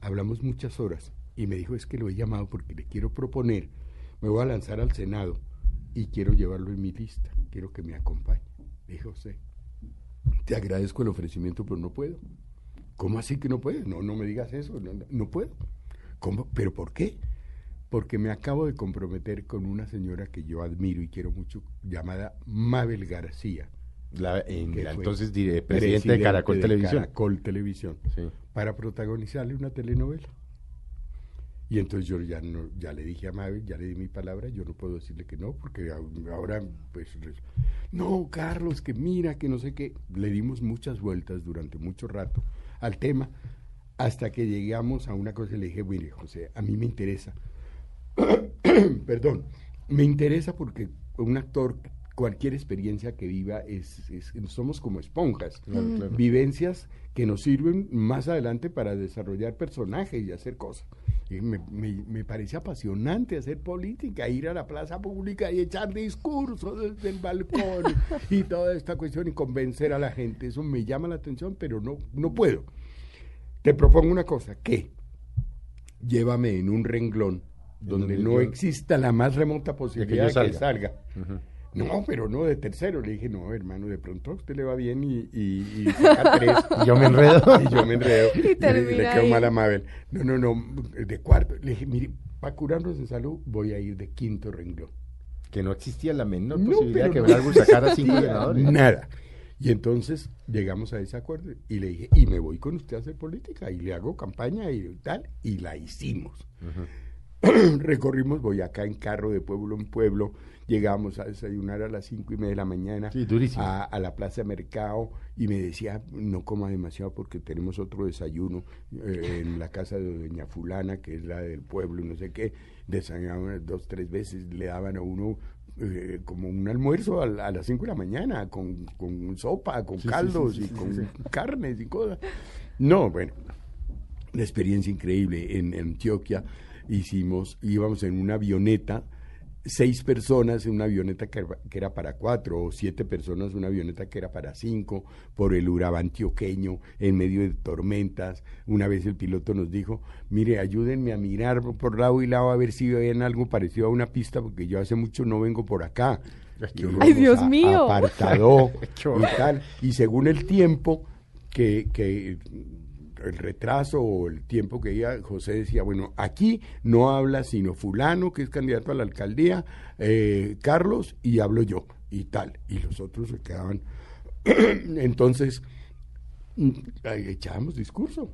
Hablamos muchas horas y me dijo, es que lo he llamado porque le quiero proponer, me voy a lanzar al Senado y quiero llevarlo en mi lista, quiero que me acompañe. Le dije, José, te agradezco el ofrecimiento, pero no puedo. ¿Cómo así que no puedes? No, no me digas eso, no, no- no puedo. ¿Cómo? ¿Pero por qué? Porque me acabo de comprometer con una señora que yo admiro y quiero mucho, llamada Mabel García. La, en que la fue entonces dire- presidente de Caracol de Televisión. Caracol Televisión, Sí. para protagonizarle una telenovela. Y entonces yo ya no, ya le dije a Mabel, ya le di mi palabra, yo no puedo decirle que no, porque ahora pues no, Carlos, que mira, que no sé qué. Le dimos muchas vueltas durante mucho rato al tema, hasta que llegamos a una cosa y le dije, mire, José, a mí me interesa. Perdón, me interesa porque un actor, cualquier experiencia que viva, es, es- somos como esponjas. Claro, claro. Vivencias que nos sirven más adelante para desarrollar personajes y hacer cosas. Y me, me- me parece apasionante hacer política, ir a la plaza pública y echar discursos desde el balcón y toda esta cuestión y convencer a la gente. Eso me llama la atención, pero no, no puedo. Te propongo una cosa, que llévame en un renglón donde donde no yo- exista la más remota posibilidad de que, salga. salga. No, pero no de tercero. Le dije, no, hermano, de pronto a usted le va bien y, y, y saca tres. Y yo me enredo. y yo me enredo. Y le, le ahí. mal a Mabel. No, no, no, de cuarto. Le dije, mire, para curarnos de salud voy a ir de quinto renglón. que no existía la menor No, posibilidad de que pero no Bradbury sacara cinco existía senadores. Nada. Y entonces llegamos a ese acuerdo y le dije, y me voy con usted a hacer política y le hago campaña y tal, y la hicimos. Recorrimos Boyacá en carro de pueblo en pueblo, llegamos a desayunar a las cinco y media de la mañana Sí, a, a la plaza de mercado y me decía, no coma demasiado porque tenemos otro desayuno eh, en la casa de doña fulana, que es la del pueblo, no sé qué, desayunaban dos, tres veces, le daban a uno eh, como un almuerzo a, a las 5 de la mañana, con, con sopa, con Sí, caldos sí, sí, y con carnes y cosas. No, bueno. una experiencia increíble en, Antioquia. Hicimos, íbamos en una avioneta, seis personas en una avioneta que, era para cuatro, o siete personas en una avioneta que era para cinco, por el Urabá antioqueño, en medio de tormentas. Una vez el piloto nos dijo, mire, ayúdenme a mirar por lado y lado a ver si ven algo parecido a una pista, porque yo hace mucho no vengo por acá. Ay, Dios mío. Apartado y tal. Y según el tiempo que, que el retraso o el tiempo que iba, José decía, bueno, aquí no habla sino fulano, que es candidato a la alcaldía, eh, Carlos, y hablo yo, y tal. Y los otros se quedaban. Entonces, mm, echábamos discurso.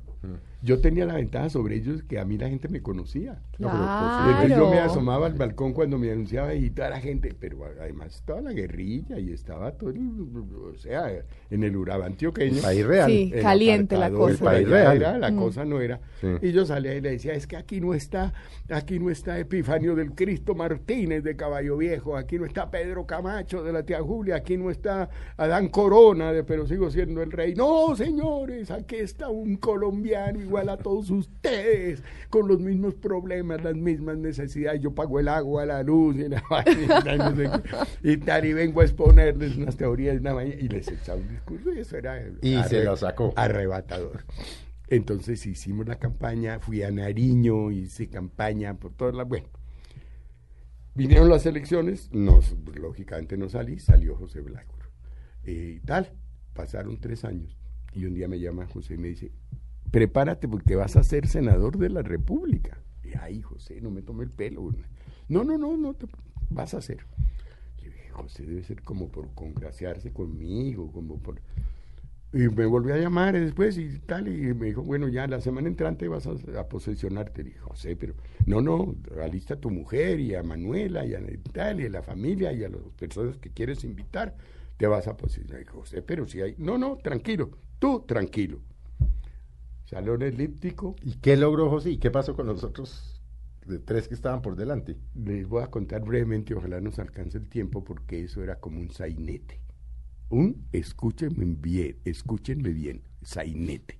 Yo tenía la ventaja sobre ellos que a mí la gente me conocía. Claro. yo me asomaba al balcón cuando me anunciaba y toda la gente, pero además estaba la guerrilla y estaba todo, o sea, en el Urabá antioqueño. país real. Sí, caliente la cosa. El país real. la mm. cosa no era. Y yo salía y le decía, es que aquí no está, aquí no está Epifanio del Cristo Martínez de Caballo Viejo, aquí no está Pedro Camacho de la tía Julia, aquí no está Adán Corona de Pero sigo siendo el rey. No, señores, aquí está un colombiano igual a todos ustedes, con los mismos problemas, las mismas necesidades. Yo pago el agua, la luz y, la, y, tal, y vengo a exponerles unas teorías y les echaba un discurso y eso era y se lo sacó. arrebatador. Entonces hicimos la campaña, fui a Nariño, hice campaña por todas las... Bueno, vinieron las elecciones, nos, lógicamente no salí, salió José Blanco. Eh, y tal, pasaron tres años. Y un día me llama José y me dice, prepárate porque vas a ser senador de la República. Y ay, José, no me tome el pelo. No, no, no, no, te, vas a ser. Y dije, José debe ser como por congraciarse conmigo, como por... Y me volvió a llamar después y tal, y me dijo, bueno, ya la semana entrante vas a, posesionarte. dije, José, pero no, no, alista a tu mujer y a Manuela y a tal, y a la familia y a las personas que quieres invitar, te vas a posesionar. dije, José, pero si hay... No, no, tranquilo, tú tranquilo salón elíptico. ¿Y qué logró José? ¿Y qué pasó con los otros de tres que estaban por delante? Les voy a contar brevemente, ojalá nos alcance el tiempo, porque eso era como un sainete. Un, escúchenme bien, escúchenme bien, sainete.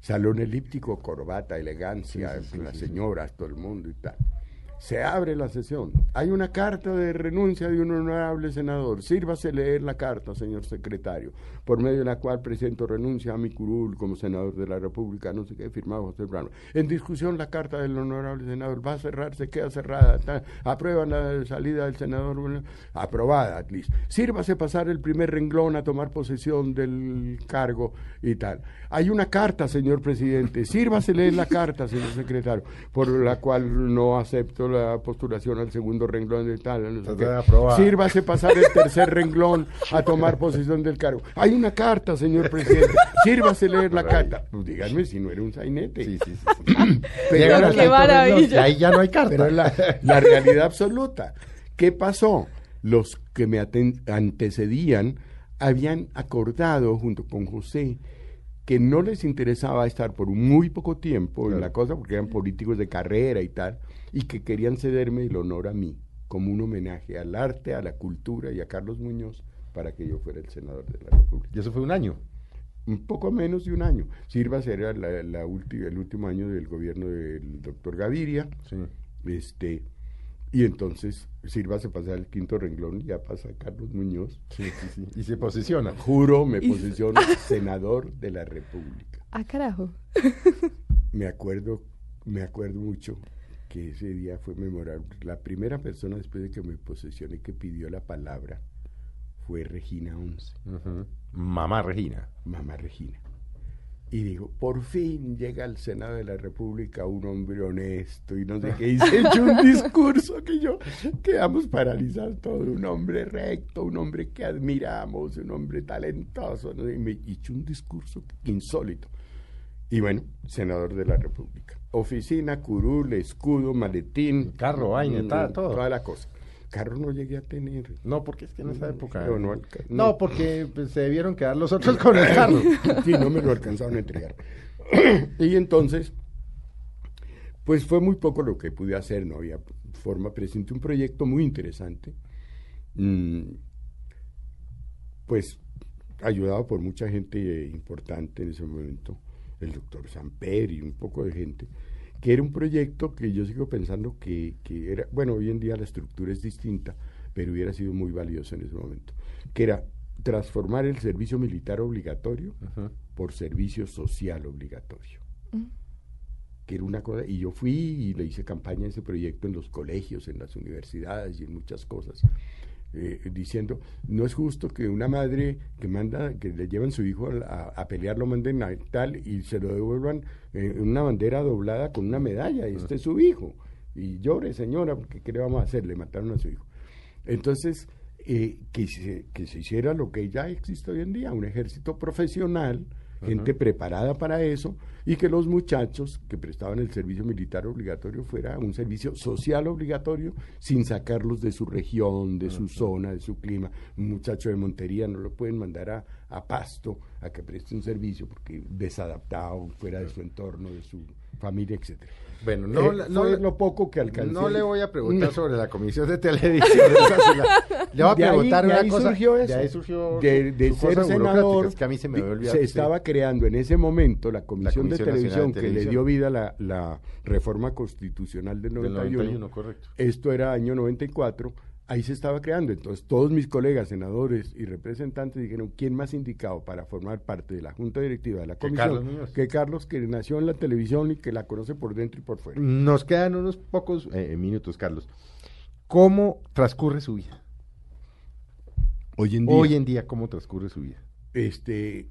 Salón elíptico, corbata, elegancia, las señoras, todo el mundo y tal. Se abre la sesión. Hay una carta de renuncia de un honorable senador. Sírvase leer la carta, señor secretario, por medio de la cual presento renuncia a mi curul como senador de la República, no sé qué, firmado José Brano. En discusión la carta del honorable senador va a cerrarse, queda cerrada. aprueban la salida del senador, aprobada, at least. Sírvase pasar el primer renglón a tomar posesión del cargo y tal. Hay una carta, señor presidente. Sírvase leer la carta, señor secretario, por la cual no acepto la postulación al segundo renglón de tal. Sírvase pasar el tercer renglón a tomar posesión del cargo. Hay una carta, señor presidente. Sírvase leer la carta. Pues díganme si no era un sainete. Sí, sí, sí. Pero qué maravilla. ahí ya no hay carta. Pero la, la realidad absoluta. ¿Qué pasó? Los que me antecedían habían acordado junto con José que no les interesaba estar por muy poco tiempo en la cosa, porque eran políticos de carrera y tal, y que querían cederme el honor a mí, como un homenaje al arte, a la cultura y a Carlos Muñoz, para que yo fuera el senador de la República. ¿Y eso fue un año? Un poco menos de un año. Sirva era la, el último año del gobierno del doctor Gaviria. Sí. Este, y entonces Sirva se pasa al quinto renglón y ya pasa Carlos Muñoz. Sí, sí, sí. Y se posiciona. Juro, me posiciono senador de la República. Ah, carajo. me acuerdo, me acuerdo mucho que ese día fue memorable. La primera persona después de que me posesioné que pidió la palabra fue Regina Once. Mamá Regina. Mamá Regina. Y digo, por fin llega al Senado de la República un hombre honesto y no sé qué. Y se echó un discurso que yo quedamos paralizados todos. Un hombre recto, un hombre que admiramos, un hombre talentoso. Y me echó un discurso insólito. Y bueno, senador de la República. Oficina, curul, escudo, maletín. Carro, vaina, mm, todo. Toda la cosa. Carro no llegué a tener. No, porque es que en esa época. No, no, porque pues, se debieron quedar los otros con el carro. sí, no me lo alcanzaron a entregar. y entonces, pues fue muy poco lo que pude hacer, no había forma. Presenté un proyecto muy interesante. Mm, pues ayudado por mucha gente importante en ese momento el doctor Samper y un poco de gente, que era un proyecto que yo sigo pensando que, que era, bueno, hoy en día la estructura es distinta, pero hubiera sido muy valioso en ese momento, que era transformar el servicio militar obligatorio por servicio social obligatorio. Que era una cosa, y yo fui y le hice campaña a ese proyecto en los colegios, en las universidades y en muchas cosas. Eh, diciendo, no es justo que una madre que manda, que le llevan su hijo a, a pelear, lo manden a tal y se lo devuelvan en una bandera doblada con una medalla, y este es su hijo. Y llore, señora, porque ¿qué le vamos a hacer? Le mataron a su hijo. Entonces, eh, que, se, que se hiciera lo que ya existe hoy en día, un ejército profesional, gente preparada para eso, y que los muchachos que prestaban el servicio militar obligatorio fuera un servicio social obligatorio, sin sacarlos de su región, de su zona, de su clima. Un muchacho de Montería no lo pueden mandar a, a Pasto a que preste un servicio porque desadaptado, fuera de su entorno, de su familia, etcétera. Bueno, no, Eh, la- no, fue la- lo poco que alcancé. no le voy a preguntar No. sobre la comisión de televisión. sí la- le voy a De ahí- preguntar de una ahí cosa. surgió eso. De ahí surgió de, de ser senador. burocrática, que a mí se me había se sí. estaba creando en ese momento la Comisión, Comisión de Televisión de que le Televisión. dio vida a la, la reforma constitucional del Del 91. 91, correcto. Esto era año 94. Ahí se estaba creando. Entonces, todos mis colegas, senadores y representantes dijeron: ¿quién más indicado para formar parte de la Junta Directiva de la Que Comisión? Carlos que Carlos, que nació en la televisión y que la conoce por dentro y por fuera. Nos quedan unos pocos eh, minutos, Carlos. ¿Cómo transcurre su vida? Hoy en día. Hoy en día, ¿cómo transcurre su vida? Este,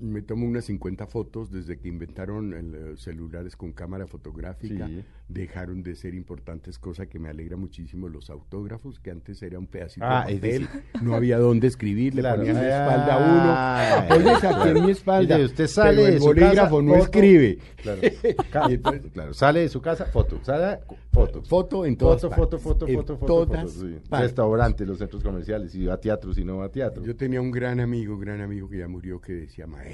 me tomo unas 50 fotos desde que inventaron el, eh, celulares con cámara fotográfica. Sí. Dejaron de ser importantes, cosa que me alegra muchísimo. Los autógrafos, que antes era un pedacito Ah, de papel, no había dónde escribir, le Claro. ponían la Ah, espalda a uno. Apóyese aquí en mi espalda. Usted sale pero de el su bolígrafo casa, no foto. escribe. Claro. Ca- Y entonces- claro, sale de su casa, foto, sale, foto. Foto en todas foto, partes. foto, foto, En foto, foto, todas foto, sí. Restaurantes, los centros comerciales, si va a teatro, si no va a teatro. Yo tenía un gran amigo, gran amigo que ya murió, que decía, maestro,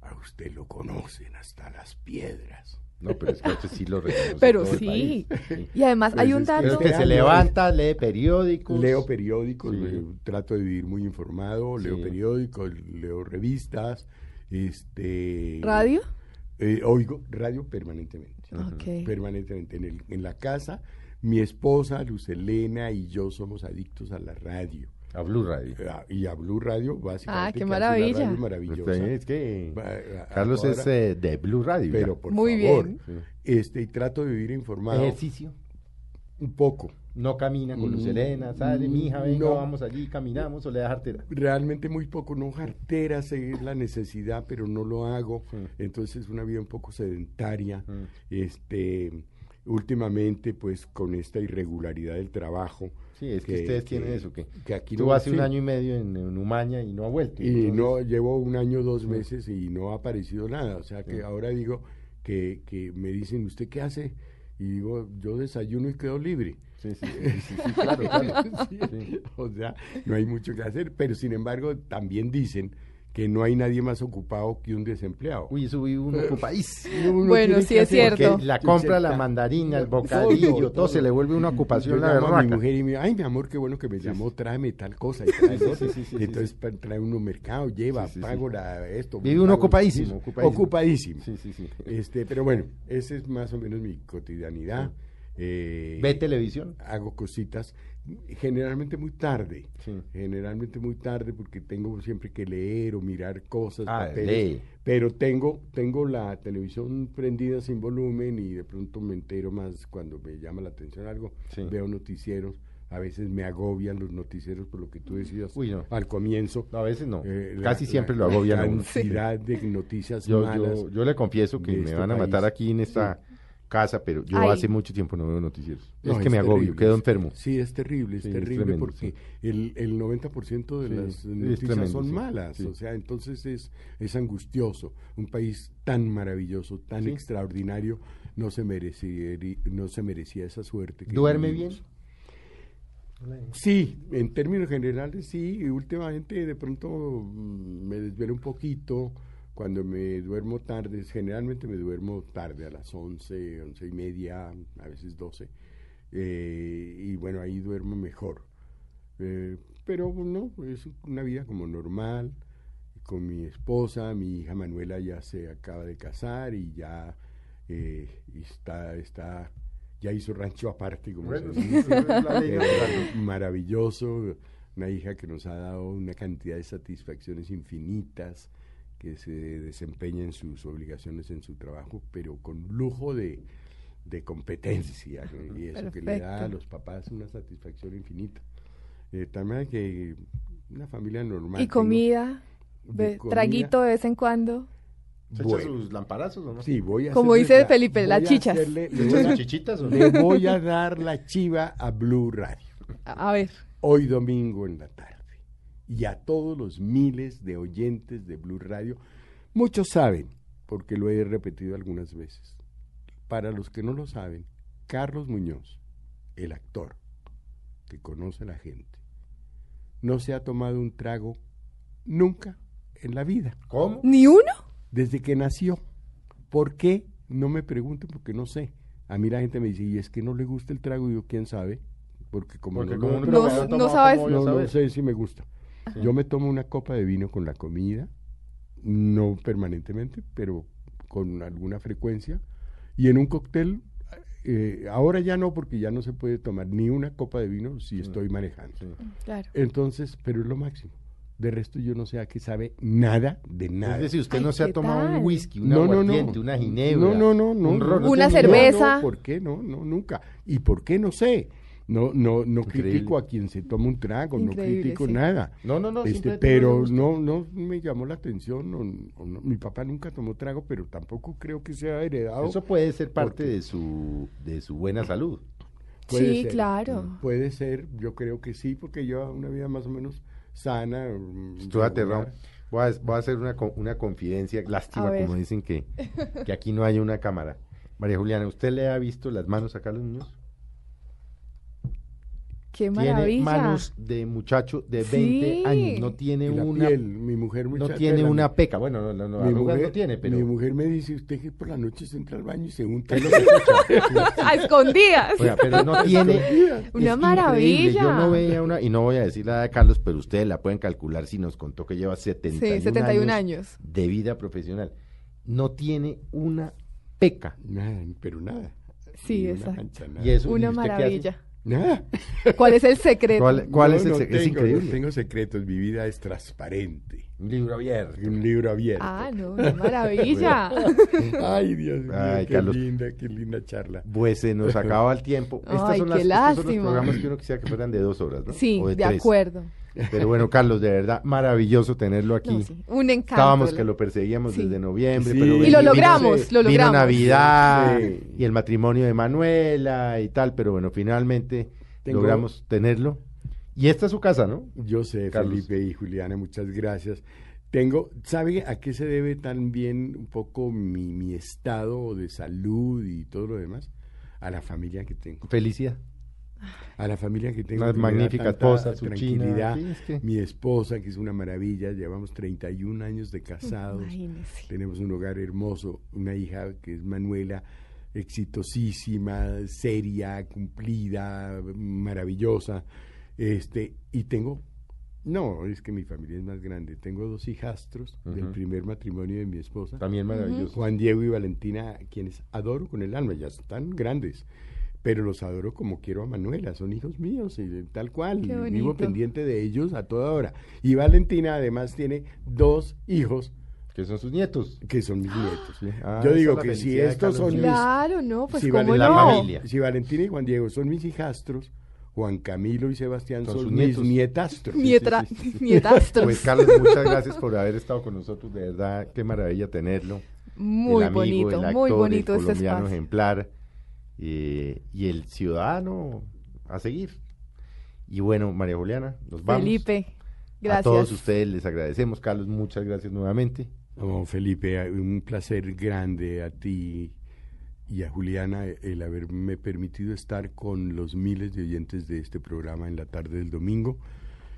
a usted lo conocen hasta las piedras. No, pero es que usted sí lo reconoce. Pero todo el sí. país. Y además Pues hay un es que- Pero dato. es que se levanta, lee periódicos. Leo periódicos, Sí. eh, trato de vivir muy informado, leo Sí. periódicos, leo revistas, este... ¿Radio? eh, oigo radio permanentemente. Ok. Permanentemente. En, el- en la casa, mi esposa, Luz Elena y yo somos adictos a la radio. A Blue Radio. Eh, a- y a Blue Radio, básicamente. Ah, qué maravilla. radio maravillosa. Usted es que Carlos es eh, de Blue Radio. Pero por Muy favor, bien. Este, y trato de vivir informado Ejercicio. un poco. No camina con Luz Mm, Elena, sale, mi hija, venga, no. vamos allí, caminamos o le da jartera. Realmente muy poco, no jartera, sé la necesidad, pero no lo hago. Sí. Entonces es una vida un poco sedentaria. Mm. Este, últimamente, pues con esta irregularidad del trabajo. Sí, es que, ustedes tienen eso, que, que aquí tú no- hace un año y medio en, en Umaña y no ha vuelto. Y no, llevo un año, dos meses y no ha aparecido nada. O sea que ahora digo que, que me dicen, ¿usted qué hace? Y digo, yo desayuno y quedo libre. Sí, sí, sí, claro. O sea, no hay mucho que hacer, pero sin embargo también dicen que no hay nadie más ocupado que un desempleado. Uy, eso vive uno ocupadísimo. Uno Bueno, sí es cierto. Porque la compra, la mandarina, el bocadillo, todo, se le vuelve una ocupación Yo la llamo a mi mujer y me ay, mi amor, qué bueno que me llamó, tráeme tal cosa. Y trae Sí, sí, entonces trae uno mercado, lleva, Sí, sí, sí. pago la, esto. Vive uno ocupadísimo, ocupadísimo. Ocupadísimo. Sí, sí, sí. Este, pero bueno, esa es más o menos mi cotidianidad. Eh, ¿Ve televisión? hago cositas generalmente muy tarde. Sí. Generalmente muy tarde porque tengo siempre que leer o mirar cosas, Ah, papeles. Pero tengo, tengo la televisión prendida sin volumen y de pronto me entero más cuando me llama la atención algo. Sí. Veo noticieros. A veces me agobian los noticieros por lo que tú decías Uy, no. al comienzo. No, a veces no. Eh, la- Casi siempre la lo agobian a uno. cantidad de noticias Yo, malas. yo, yo le confieso que me este van a matar país. aquí en esta casa, pero yo Ay. hace mucho tiempo no veo noticieros. No, es que me agobio, quedo enfermo. Sí, es terrible, es Sí, es terrible tremendo, porque sí. el, el 90% de Sí, las noticias tremendo, son sí, malas. sí. O sea, entonces es, es angustioso. Un país tan maravilloso, tan Sí. extraordinario, no se, merecía, no se merecía esa suerte. que ¿Duerme bien? Sí, en términos generales sí. Y últimamente de pronto mm, me desvelo un poquito. Cuando me duermo tarde, generalmente me duermo tarde, a las 11, 11 y media, a veces 12. Eh, y bueno, ahí duermo mejor. Eh, pero no, es una vida como normal, con mi esposa, mi hija Manuela ya se acaba de casar y ya eh, está, está, ya hizo rancho aparte, como Bueno, se dice. maravilloso, una hija que nos ha dado una cantidad de satisfacciones infinitas, que se desempeña en sus obligaciones en su trabajo, pero con lujo de, de competencia, ¿no? y eso que le da a los papás una satisfacción infinita. Eh, también que una familia normal. Y comida, de ve- comida, traguito de vez en cuando. ¿Se bueno, echa sus lamparazos o no? Sí, voy a Como dice la- Felipe, las chichas. hacerle- ¿Se le, echa voy sus a, chichitas o no? le voy a dar la chiva a Blue Radio. A a ver, hoy domingo en la tarde. Y a todos los miles de oyentes de Blue Radio, muchos saben, porque lo he repetido algunas veces. Para los que no lo saben, Carlos Muñoz, el actor que conoce a la gente, no se ha tomado un trago nunca en la vida, ¿Cómo? ¿ni uno? desde que nació. ¿Por qué? No me pregunten porque no sé. A mí la gente me dice, y es que no le gusta el trago, y yo, ¿quién sabe? Porque como Porque no, como No- no tomado, sabes- ¿cómo voy a no, no sé si me gusta. Yo me tomo una copa de vino con la comida, no permanentemente, pero con alguna frecuencia. Y en un cóctel, eh, ahora ya no, porque ya no se puede tomar ni una copa de vino si estoy manejando. Sí. Claro. Entonces, pero es lo máximo. De resto yo no sé a qué sabe nada de nada. Es decir, usted Ay, no se ha ¿qué tomado tal? un whisky, un No, no, no. una ginebra. No, no, no, no. un no, ron. no Una cerveza. no, ¿Por qué no? No, nunca. ¿Y por qué? No sé. No, no, no Increíble. critico a quien se toma un trago, no critico sí. nada. No, no, no. Este, pero no, no me llamó la atención. o- o no. Mi papá nunca tomó trago, pero tampoco creo que sea heredado. Eso puede ser parte Porque- de su, de su buena salud. Puede Sí, ser, claro. Puede ser, yo creo que sí, porque lleva una vida más o menos sana. mm, Estoy aterrado. Voy a, voy a hacer una, una confidencia. Lástima, como dicen que, que aquí no hay una cámara. María Juliana, ¿usted le ha visto las manos a Carlos Muñoz? Qué Tiene maravilla. manos de muchacho de 20 Sí. años. No tiene la una, piel, mi mujer no tiene la- una peca. Bueno, no, no, no, mi mujer, no tiene, pero... mi mujer me dice, usted que por la noche se entra al baño y se unta. A escondidas. Oiga, pero no tiene... Una increíble, maravilla. Yo no veía una, y no voy a decir la de Carlos, pero ustedes la pueden calcular si nos contó que lleva 71, Sí, 71 años. de vida profesional. No tiene una peca. nada, pero nada. Sí, exacto. mancha, nada. Y eso, ¿y Una maravilla. Nada. ¿Cuál es el secreto? ¿Cuál, cuál No, es el no sec- tengo, Es increíble. No tengo secretos, mi vida es transparente. Un libro abierto. Un libro abierto. Ah, no, qué maravilla. Ay, Dios mío, Ay, qué Carlos. linda, qué linda charla. Pues se nos acaba el tiempo. Estas Ay, son qué las, estos son los lástima. programas que uno quisiera que fueran de dos horas, ¿no? Sí, O de, tres. acuerdo. Pero bueno, Carlos, de verdad, maravilloso tenerlo aquí. No, sí, Un encanto. Estábamos que lo perseguíamos Sí. desde noviembre, Sí. pero Y vino- lo vino- logramos, lo Vino logramos. Navidad Sí. y el matrimonio de Manuela y tal, pero bueno, finalmente Tengo- logramos tenerlo. Y esta es su casa, ¿no? Yo sé, Carlos. Felipe y Juliana, muchas gracias. Tengo, ¿sabe a qué se debe también un poco mi, mi estado de salud y todo lo demás? A la familia que tengo. Felicidad. A la familia que tengo. Una que magnífica esposa, su tranquilidad. china. Sí, es que- Mi esposa, que es una maravilla, llevamos 31 años de casados. Imagínese. Tenemos un hogar hermoso, una hija que es Manuela, exitosísima, seria, cumplida, maravillosa. Este, y tengo, no, es que mi familia es más grande. Tengo dos hijastros del primer matrimonio de mi esposa, También maravilloso. Juan Diego y Valentina, quienes adoro con el alma, ya están grandes. Pero los adoro como quiero a Manuela, son hijos míos, y tal cual. Qué y Vivo pendiente de ellos a toda hora. Y Valentina además tiene dos hijos Que son sus nietos. que son mis nietos. Sí. Ah, Yo digo que si estos son mis, Claro, no, pues si, cómo Valen- la no. familia. si Valentina y Juan Diego son mis hijastros, Juan Camilo y Sebastián Son son, sus mis nietastros. Nietra, sí, sí, sí. nietastros. Pues Carlos, muchas gracias por haber estado con nosotros. De verdad, qué maravilla tenerlo. muy el amigo, bonito, el actor, muy bonito el este espacio. ejemplar eh, y el ciudadano a seguir. Y bueno, María Juliana, nos vamos. Felipe, gracias. A todos ustedes les agradecemos. Carlos, muchas gracias nuevamente. No, Felipe, un placer grande a ti y a Juliana el haberme permitido estar con los miles de oyentes de este programa en la tarde del domingo.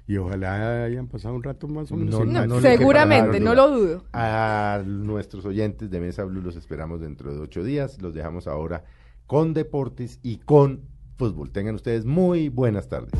Y ojalá hayan pasado un rato más o menos. No, No, no, seguramente, no lo dudo. A nuestros oyentes de Mesa Blue los esperamos dentro de ocho días. Los dejamos ahora con deportes y con fútbol. Tengan ustedes muy buenas tardes.